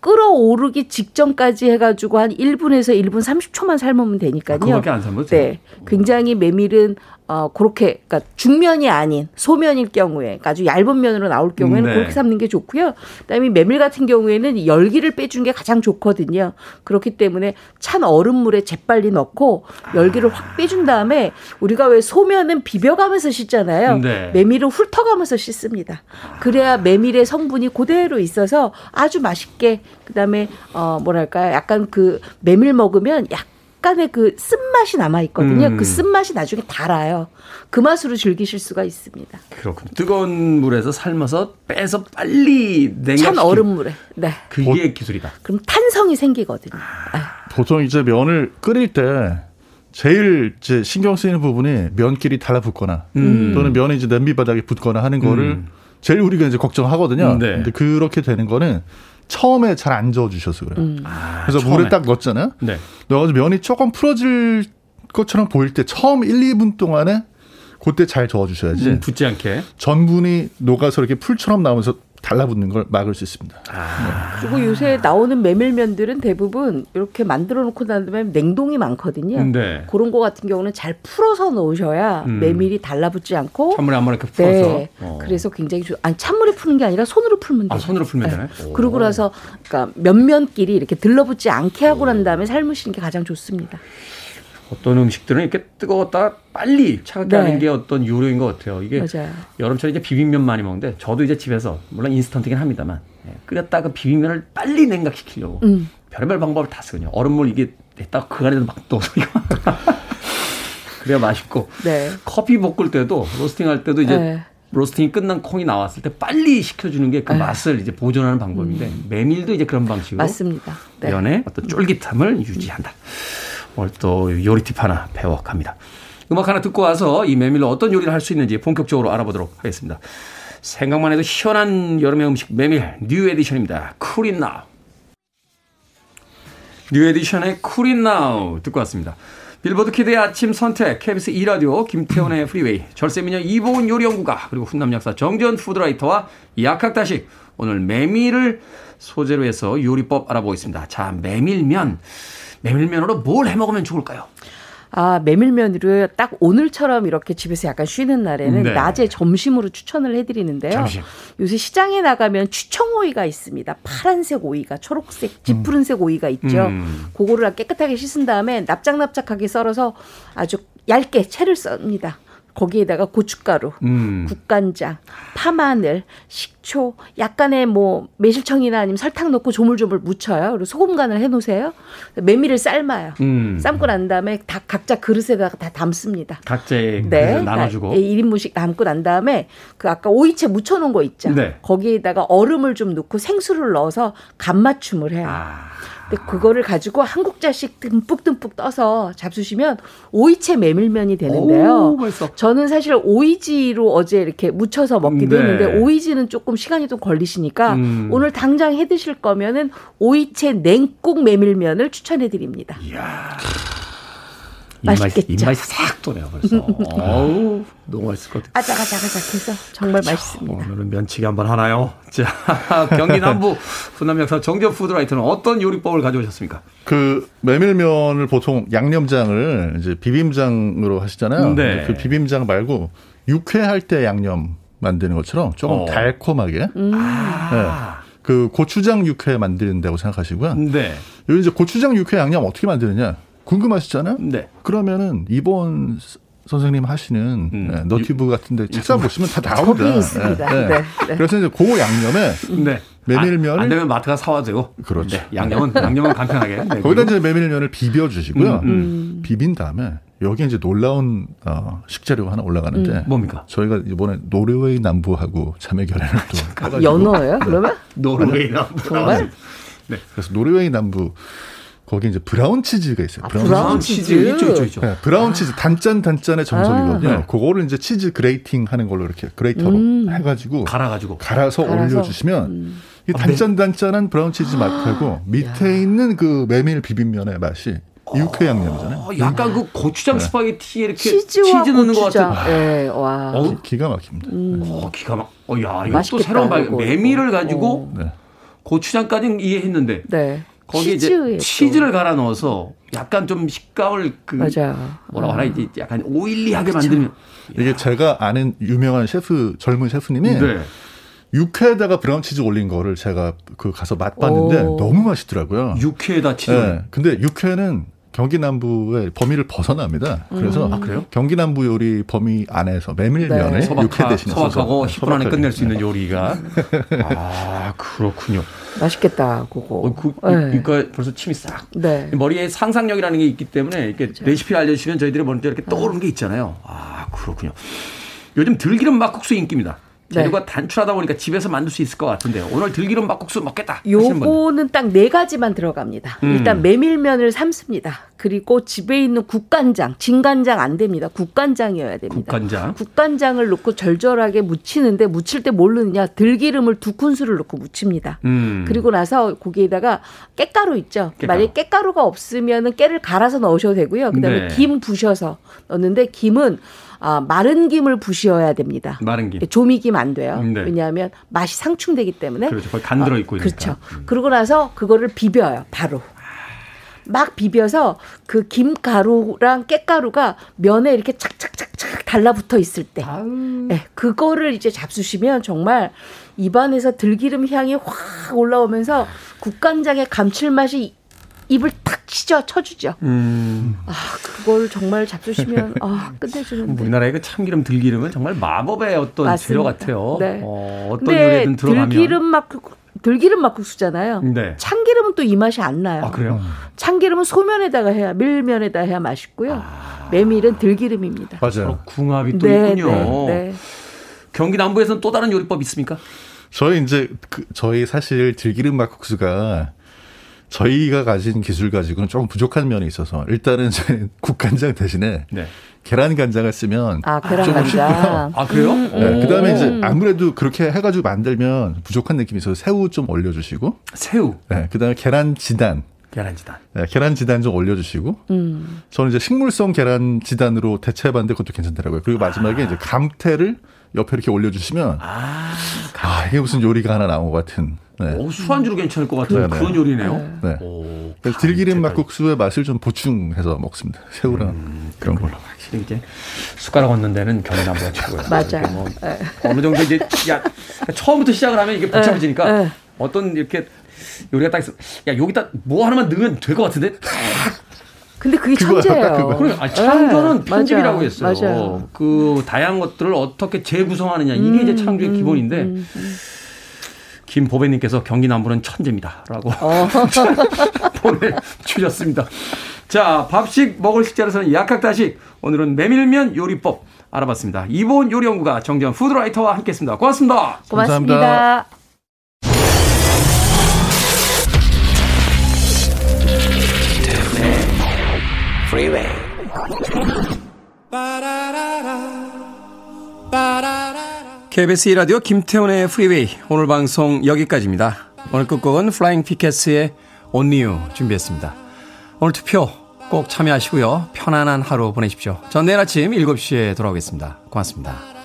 S7: 끓어오르기 직전까지 해가지고 한 1분에서 1분 30초만 삶으면 되니까요.
S1: 아, 그거밖에 안 돼요?
S7: 네. 굉장히 메밀은 어, 그렇게, 그러니까 중면이 아닌 소면일 경우에, 그러니까 아주 얇은 면으로 나올 경우에는
S1: 네.
S7: 그렇게 삶는 게 좋고요. 그다음에 메밀 같은 경우에는 열기를 빼주는 게 가장 좋거든요. 그렇기 때문에 찬 얼음물에 재빨리 넣고 열기를 확 빼준 다음에 우리가 왜 소면은 비벼가면서 씻잖아요.
S1: 네.
S7: 메밀은 훑어가면서 씻습니다. 그래야 메밀의 성분이 그대로 있어서 아주 맛있게 그다음에 어 뭐랄까요? 약간 그 메밀 먹으면 약 간의 그 쓴맛이 남아 있거든요.
S1: 음.
S7: 그 쓴맛이 나중에 달아요. 그 맛으로 즐기실 수가 있습니다.
S1: 그렇군요 뜨거운 물에서 삶아서 빼서 빨리 냉각시키는
S7: 찬 얼음물에. 네.
S1: 그게 기술이다
S7: 그럼 탄성이 생기거든요. 아유,
S8: 보통 이제 면을 끓일 때 제일 이제 신경 쓰이는 부분이 면끼리 달라붙거나
S1: 음.
S8: 또는 면이 이제 냄비 바닥에 붙거나 하는 거를
S1: 음.
S8: 제일 우리가 이제 걱정하거든요.
S1: 음, 네.
S8: 근데 그렇게 되는 거는 처음에 잘 안 저어 주셔서 그래요.
S7: 음.
S8: 그래서
S1: 처음에.
S8: 물에 딱 넣었잖아요.
S1: 네.
S8: 넣어가지고 면이 조금 풀어질 것처럼 보일 때 처음 1, 2분 동안에 그때 잘 저어 주셔야지.
S1: 음, 붙지 않게
S8: 전분이 녹아서 이렇게 풀처럼 나오면서 달라붙는 걸 막을 수 있습니다.
S7: 그리고 요새 나오는 메밀면들은 대부분 이렇게 만들어 놓고 난 다음에 냉동이 많거든요.
S1: 네.
S7: 그런 거 같은 경우는 잘 풀어서 넣으셔야
S1: 음.
S7: 메밀이 달라붙지 않고
S1: 찬물에 한번 이렇게 풀어서
S7: 네.
S1: 어.
S7: 그래서 굉장히 좋. 아니 찬물에 푸는 게 아니라 손으로 풀면 돼요.
S1: 아, 손으로 풀면
S7: 네.
S1: 되나요? 오.
S7: 그러고 나서 그러니까 면면끼리 이렇게 들러붙지 않게 하고 난 다음에 삶으시는 게 가장 좋습니다.
S1: 어떤 음식들은 이렇게 뜨거웠다 빨리 차갑게
S7: 네.
S1: 하는 게 어떤 요령인 것 같아요. 이게
S7: 맞아요.
S1: 여름철에 이제 비빔면 많이 먹는데 저도 이제 집에서 물론 인스턴트긴 합니다만 예, 끓였다가 비빔면을 빨리 냉각시키려고
S7: 음.
S1: 별의별 방법을 다 쓰거든요. 얼음물 이게 냈다가 그 안에서 막 넣어서 *laughs* 그래야 맛있고
S7: 네.
S1: 커피 볶을 때도 로스팅 할 때도 이제
S7: 네.
S1: 로스팅이 끝난 콩이 나왔을 때 빨리 식혀주는 게 그 맛을 이제 보존하는 방법인데 메밀도 이제 그런 방식으로
S7: 음. 맞습니다. 네.
S1: 면의 어떤 쫄깃함을 유지한다. 오늘 또 요리 팁 하나 배워갑니다. 음악 하나 듣고 와서 이 메밀로 어떤 요리를 할 수 있는지 본격적으로 알아보도록 하겠습니다. 생각만 해도 시원한 여름의 음식 메밀 뉴 에디션입니다. 쿨인 나우. 뉴 에디션의 쿨인 나우 듣고 왔습니다. 빌보드 키드의 아침 선택, KBS 2라디오, 김태훈의 프리웨이, 절세미녀 이보은 요리연구가, 그리고 훈남 약사 정재훈 food writer와 약학다식, 오늘 메밀을 소재로 해서 요리법 알아보고 있습니다. 자, 메밀면. 메밀면으로 뭘 해 먹으면 좋을까요?
S7: 아, 메밀면으로 딱 오늘처럼 이렇게 집에서 약간 쉬는 날에는
S1: 네.
S7: 낮에 점심으로 추천을 해드리는데요. 요새 시장에 나가면 추청 오이가 있습니다. 파란색 오이가, 초록색, 짙푸른색 오이가 있죠.
S1: 음.
S7: 그거를 깨끗하게 씻은 다음에 납작납작하게 썰어서 아주 얇게 채를 썹니다. 거기에다가 고춧가루,
S1: 음.
S7: 국간장, 파마늘, 식초, 약간의 뭐 매실청이나 아니면 설탕 넣고 조물조물 묻혀요. 그리고 소금 간을 해 놓으세요. 메밀을 삶아요.
S1: 음.
S7: 삶고 난 다음에 다 각자 그릇에다가 다 담습니다.
S1: 각자의
S7: 네.
S1: 나눠주고.
S7: 1인분씩 담고 난 다음에 그 아까 오이채 묻혀놓은 거 있죠.
S1: 네.
S7: 거기에다가 얼음을 좀 넣고 생수를 넣어서 간 맞춤을 해요.
S1: 아.
S7: 근데 그거를 가지고 한 국자씩 듬뿍듬뿍 떠서 잡수시면 오이채 메밀면이 되는데요.
S1: 오.
S7: 저는 사실 오이지로 어제 이렇게 묻혀서 먹기도
S1: 네.
S7: 했는데 오이지는 조금 시간이 좀 걸리시니까
S1: 음.
S7: 오늘 당장 해 드실 거면은 오이채 냉국 메밀면을 추천해 드립니다.
S1: 입맛이,
S7: 맛있겠죠?
S1: 입맛이 싹 도네요, 벌써. *laughs* 어우, 너무 맛있을 것 같아요.
S7: 아작아작아작해서 정말 맛있습니다.
S1: 오늘은 면치기 한번 하나요? *laughs* 자, 경기 남부 훈남 역사 정전 푸드라이터는 어떤 요리법을 가져오셨습니까?
S8: 그 메밀면을 보통 양념장을 이제 비빔장으로 하시잖아요.
S1: 네.
S8: 그 비빔장 말고 육회할 때 양념 만드는 것처럼 조금
S1: 어.
S8: 달콤하게
S7: 음.
S8: 네. 그 고추장 육회 만드는다고 생각하시고요.
S1: 네.
S8: 여기 이제 고추장 육회 양념 어떻게 만드느냐 궁금하시잖아요.
S1: 네.
S8: 그러면은 이번 스- 선생님 하시는
S1: 음.
S8: 네, 너튜브 같은데 찾아보시면 다 나옵니다.
S7: 있습니다. 네, 네.
S8: 그래서 이제 그 양념에
S1: 네.
S8: 메밀면을
S1: 안, 안 되면 마트가 사와도 되고.
S8: 그렇죠.
S1: 네, 양념은 양념은 간편하게. 네,
S8: 거기다 이제 메밀면을 비벼 주시고요.
S1: 음, 음.
S8: 비빈 다음에 여기 이제 놀라운 어, 식재료가 하나 올라가는데
S1: 음. 뭡니까?
S8: 저희가 이번에 노르웨이 남부하고 자매 결연을 또
S7: 연어예요? 그러면?
S1: 노르웨이 남부.
S7: 정말?
S8: 네. 그래서 노르웨이 남부 거기 이제 브라운 치즈가 있어요.
S7: 아, 브라운 치즈. 있죠, 있죠,
S1: 있죠.
S8: 네, 브라운 치즈 단짠 단짠의 정석이거든요.
S1: 아, 네.
S8: 그거를 이제 치즈 grating 하는 걸로 이렇게 grater로
S7: 음.
S8: 해가지고
S1: 갈아가지고
S8: 갈아서,
S7: 갈아서.
S8: 올려주시면
S7: 음.
S8: 이 단짠 단짠한 브라운 치즈 맛하고 밑에 있는 그 메밀 비빔면의 맛이 육회 양념이잖아요.
S1: 어, 약간 그 고추장 스파게티에 이렇게
S7: 치즈와
S1: 치즈 넣는 것
S7: 고추장.
S1: 같은.
S7: 네, 와.
S1: 어우,
S8: 기가 막힙니다.
S1: 어, 기가 막. 어, 야, 이거 또 새로운 발
S7: 이거.
S1: 메밀을 가지고
S8: 네.
S1: 고추장까지 이해했는데
S7: 네.
S1: 거기에
S7: 치즈에
S1: 이제
S7: 또.
S1: 치즈를 갈아 넣어서 약간 좀 식감을 그. 뭐라고 하나 이제 약간 oily하게 만들면
S8: 이게 제가 아는 유명한 셰프 젊은 셰프님이
S1: 네.
S8: 육회에다가 브라운 치즈 올린 거를 제가 그 가서 맛봤는데
S7: 오.
S8: 너무 맛있더라고요.
S1: 육회에다 치즈.
S8: 네. 근데 육회는 경기 남부의 범위를 벗어납니다. 그래서
S1: 아, 그래요?
S8: 경기 남부 요리 범위 안에서 메밀면을
S7: 네.
S8: 육회 써서
S1: 소박하고 10분 안에. 끝낼 수 있는 요리가. *laughs* 아, 그렇군요.
S7: 맛있겠다, 그거.
S1: 어, 그,
S7: 네.
S1: 그러니까 벌써 침이 싹.
S7: 네.
S1: 머리에 상상력이라는 게 있기 때문에 이렇게 레시피를 알려주시면 저희들이 먼저 이렇게 떠오르는 게 있잖아요. 아, 그렇군요. 요즘 들기름 막국수 인기입니다. 재료가 단출하다 보니까 집에서 만들 수 있을 것 같은데 오늘 들기름 막국수 먹겠다.
S7: 요거는 딱 네 가지만 들어갑니다.
S1: 음.
S7: 일단 메밀면을 삶습니다. 그리고 집에 있는 국간장, 진간장 안 됩니다. 국간장이어야 됩니다.
S1: 국간장.
S7: 국간장을 넣고 절절하게 무치는데 무칠 때 뭘 넣느냐? 들기름을 두 큰술을 넣고 무칩니다.
S1: 음.
S7: 그리고 나서 거기에다가 깻가루 있죠.
S1: 깻가루.
S7: 만약에 깻가루가 없으면은 깨를 갈아서 넣으셔도 되고요. 그다음에
S1: 네.
S7: 김 부셔서 넣는데 김은 아, 마른 김을 부셔야 됩니다.
S1: 마른 김.
S7: 조미김 안 돼요.
S1: 음, 네.
S7: 왜냐하면 맛이 상충되기 때문에.
S1: 그렇죠. 거기 간 들어 있고 이러니까.
S7: 그렇죠. 그러고 나서 그거를 비벼요. 바로. 막 비벼서 그 김가루랑 깻가루가 면에 이렇게 착착착착 달라붙어 있을 때, 네, 그거를 이제 잡수시면 정말 입안에서 들기름 향이 확 올라오면서 국간장의 감칠맛이 입을 탁 치죠, 쳐주죠.
S1: 음.
S7: 아, 그걸 정말 잡수시면 아 *laughs* 끝내주는데.
S1: 우리나라의 그 참기름 들기름은 정말 마법의 어떤
S7: 맞습니다.
S1: 재료 같아요.
S7: 네.
S1: 어, 어떤 요리든 들어가면.
S7: 들기름 막 들기름 막국수잖아요.
S1: 네.
S7: 참기름은 또 이 맛이 안 나요.
S1: 아 그래요?
S7: 참기름은 소면에다가 해야 밀면에다 해야 맛있고요. 메밀은 들기름입니다.
S8: 맞아요.
S1: 어, 궁합이 또
S7: 네,
S1: 있군요.
S7: 네, 네.
S1: 경기 남부에서는 또 다른 요리법 있습니까?
S8: 저희 이제 그 저희 사실 들기름 막국수가 저희가 가진 기술 가지고는 조금 부족한 면이 있어서 일단은 *laughs* 국간장 대신에
S1: 네.
S8: 계란 간장을 쓰면
S7: 아 계란
S8: 조금 쉽고요.
S7: 간장.
S1: 아 그래요?
S8: 네, 그다음에
S1: 오.
S8: 이제 아무래도 그렇게 해가지고 만들면 부족한 느낌이 있어서 새우 좀 올려주시고,
S1: 새우,
S8: 네, 그다음에 계란 지단,
S1: 계란 지단.
S8: 네, 계란 지단 좀 올려주시고,
S7: 음.
S8: 저는 이제 식물성 계란 지단으로 대체해봤는데 그것도 괜찮더라고요. 그리고 마지막에 이제 감태를 옆에 이렇게 올려주시면
S1: 아,
S8: 아 이게 무슨 요리가 하나 나온 것 같은. 네.
S1: 오, 술안주로 괜찮을 것 같은
S8: 네, 네.
S1: 그런 요리네요.
S8: 네.
S1: 오,
S8: 그래서 들기름. 막국수의 맛을 좀 보충해서 먹습니다. 새우랑
S1: 음,
S8: 그런 걸로.
S1: 확실히 이제 숟가락 얹는 데는 경남부가 최고예요. *laughs*
S7: 맞아요.
S1: 이렇게 뭐
S7: 네.
S1: 어느 정도 이제 야 처음부터 시작을 하면 이게 복잡해지니까
S7: 네, 네.
S1: 어떤 이렇게 요리가 딱 있어. 야 여기다 뭐 하나만 넣으면 될 것 같은데.
S7: 근데 그게 천재예요.
S1: 아, 창조는
S7: 네,
S1: 편집이라고
S7: 맞아요.
S1: 했어요.
S7: 맞아요.
S1: 그 다양한 것들을 어떻게 재구성하느냐 이게 이제 창조의 기본인데 김보배님께서 경기 남부는 천재입니다라고
S7: 어. *laughs*
S1: 보내주셨습니다. 자, 밥식 먹을 식재로서는 약학다식 오늘은 메밀면 요리법 알아봤습니다. 이본 요리연구가 정재현 푸드라이터와 함께했습니다. 고맙습니다.
S7: 고맙습니다.
S8: 감사합니다.
S1: KBS 2라디오 김태훈의 프리웨이 오늘 방송 여기까지입니다. 오늘 끝곡은 Flying Pickets의 Only You 준비했습니다. 오늘 투표 꼭 참여하시고요. 편안한 하루 보내십시오. 전 내일 아침 7시에 돌아오겠습니다. 고맙습니다.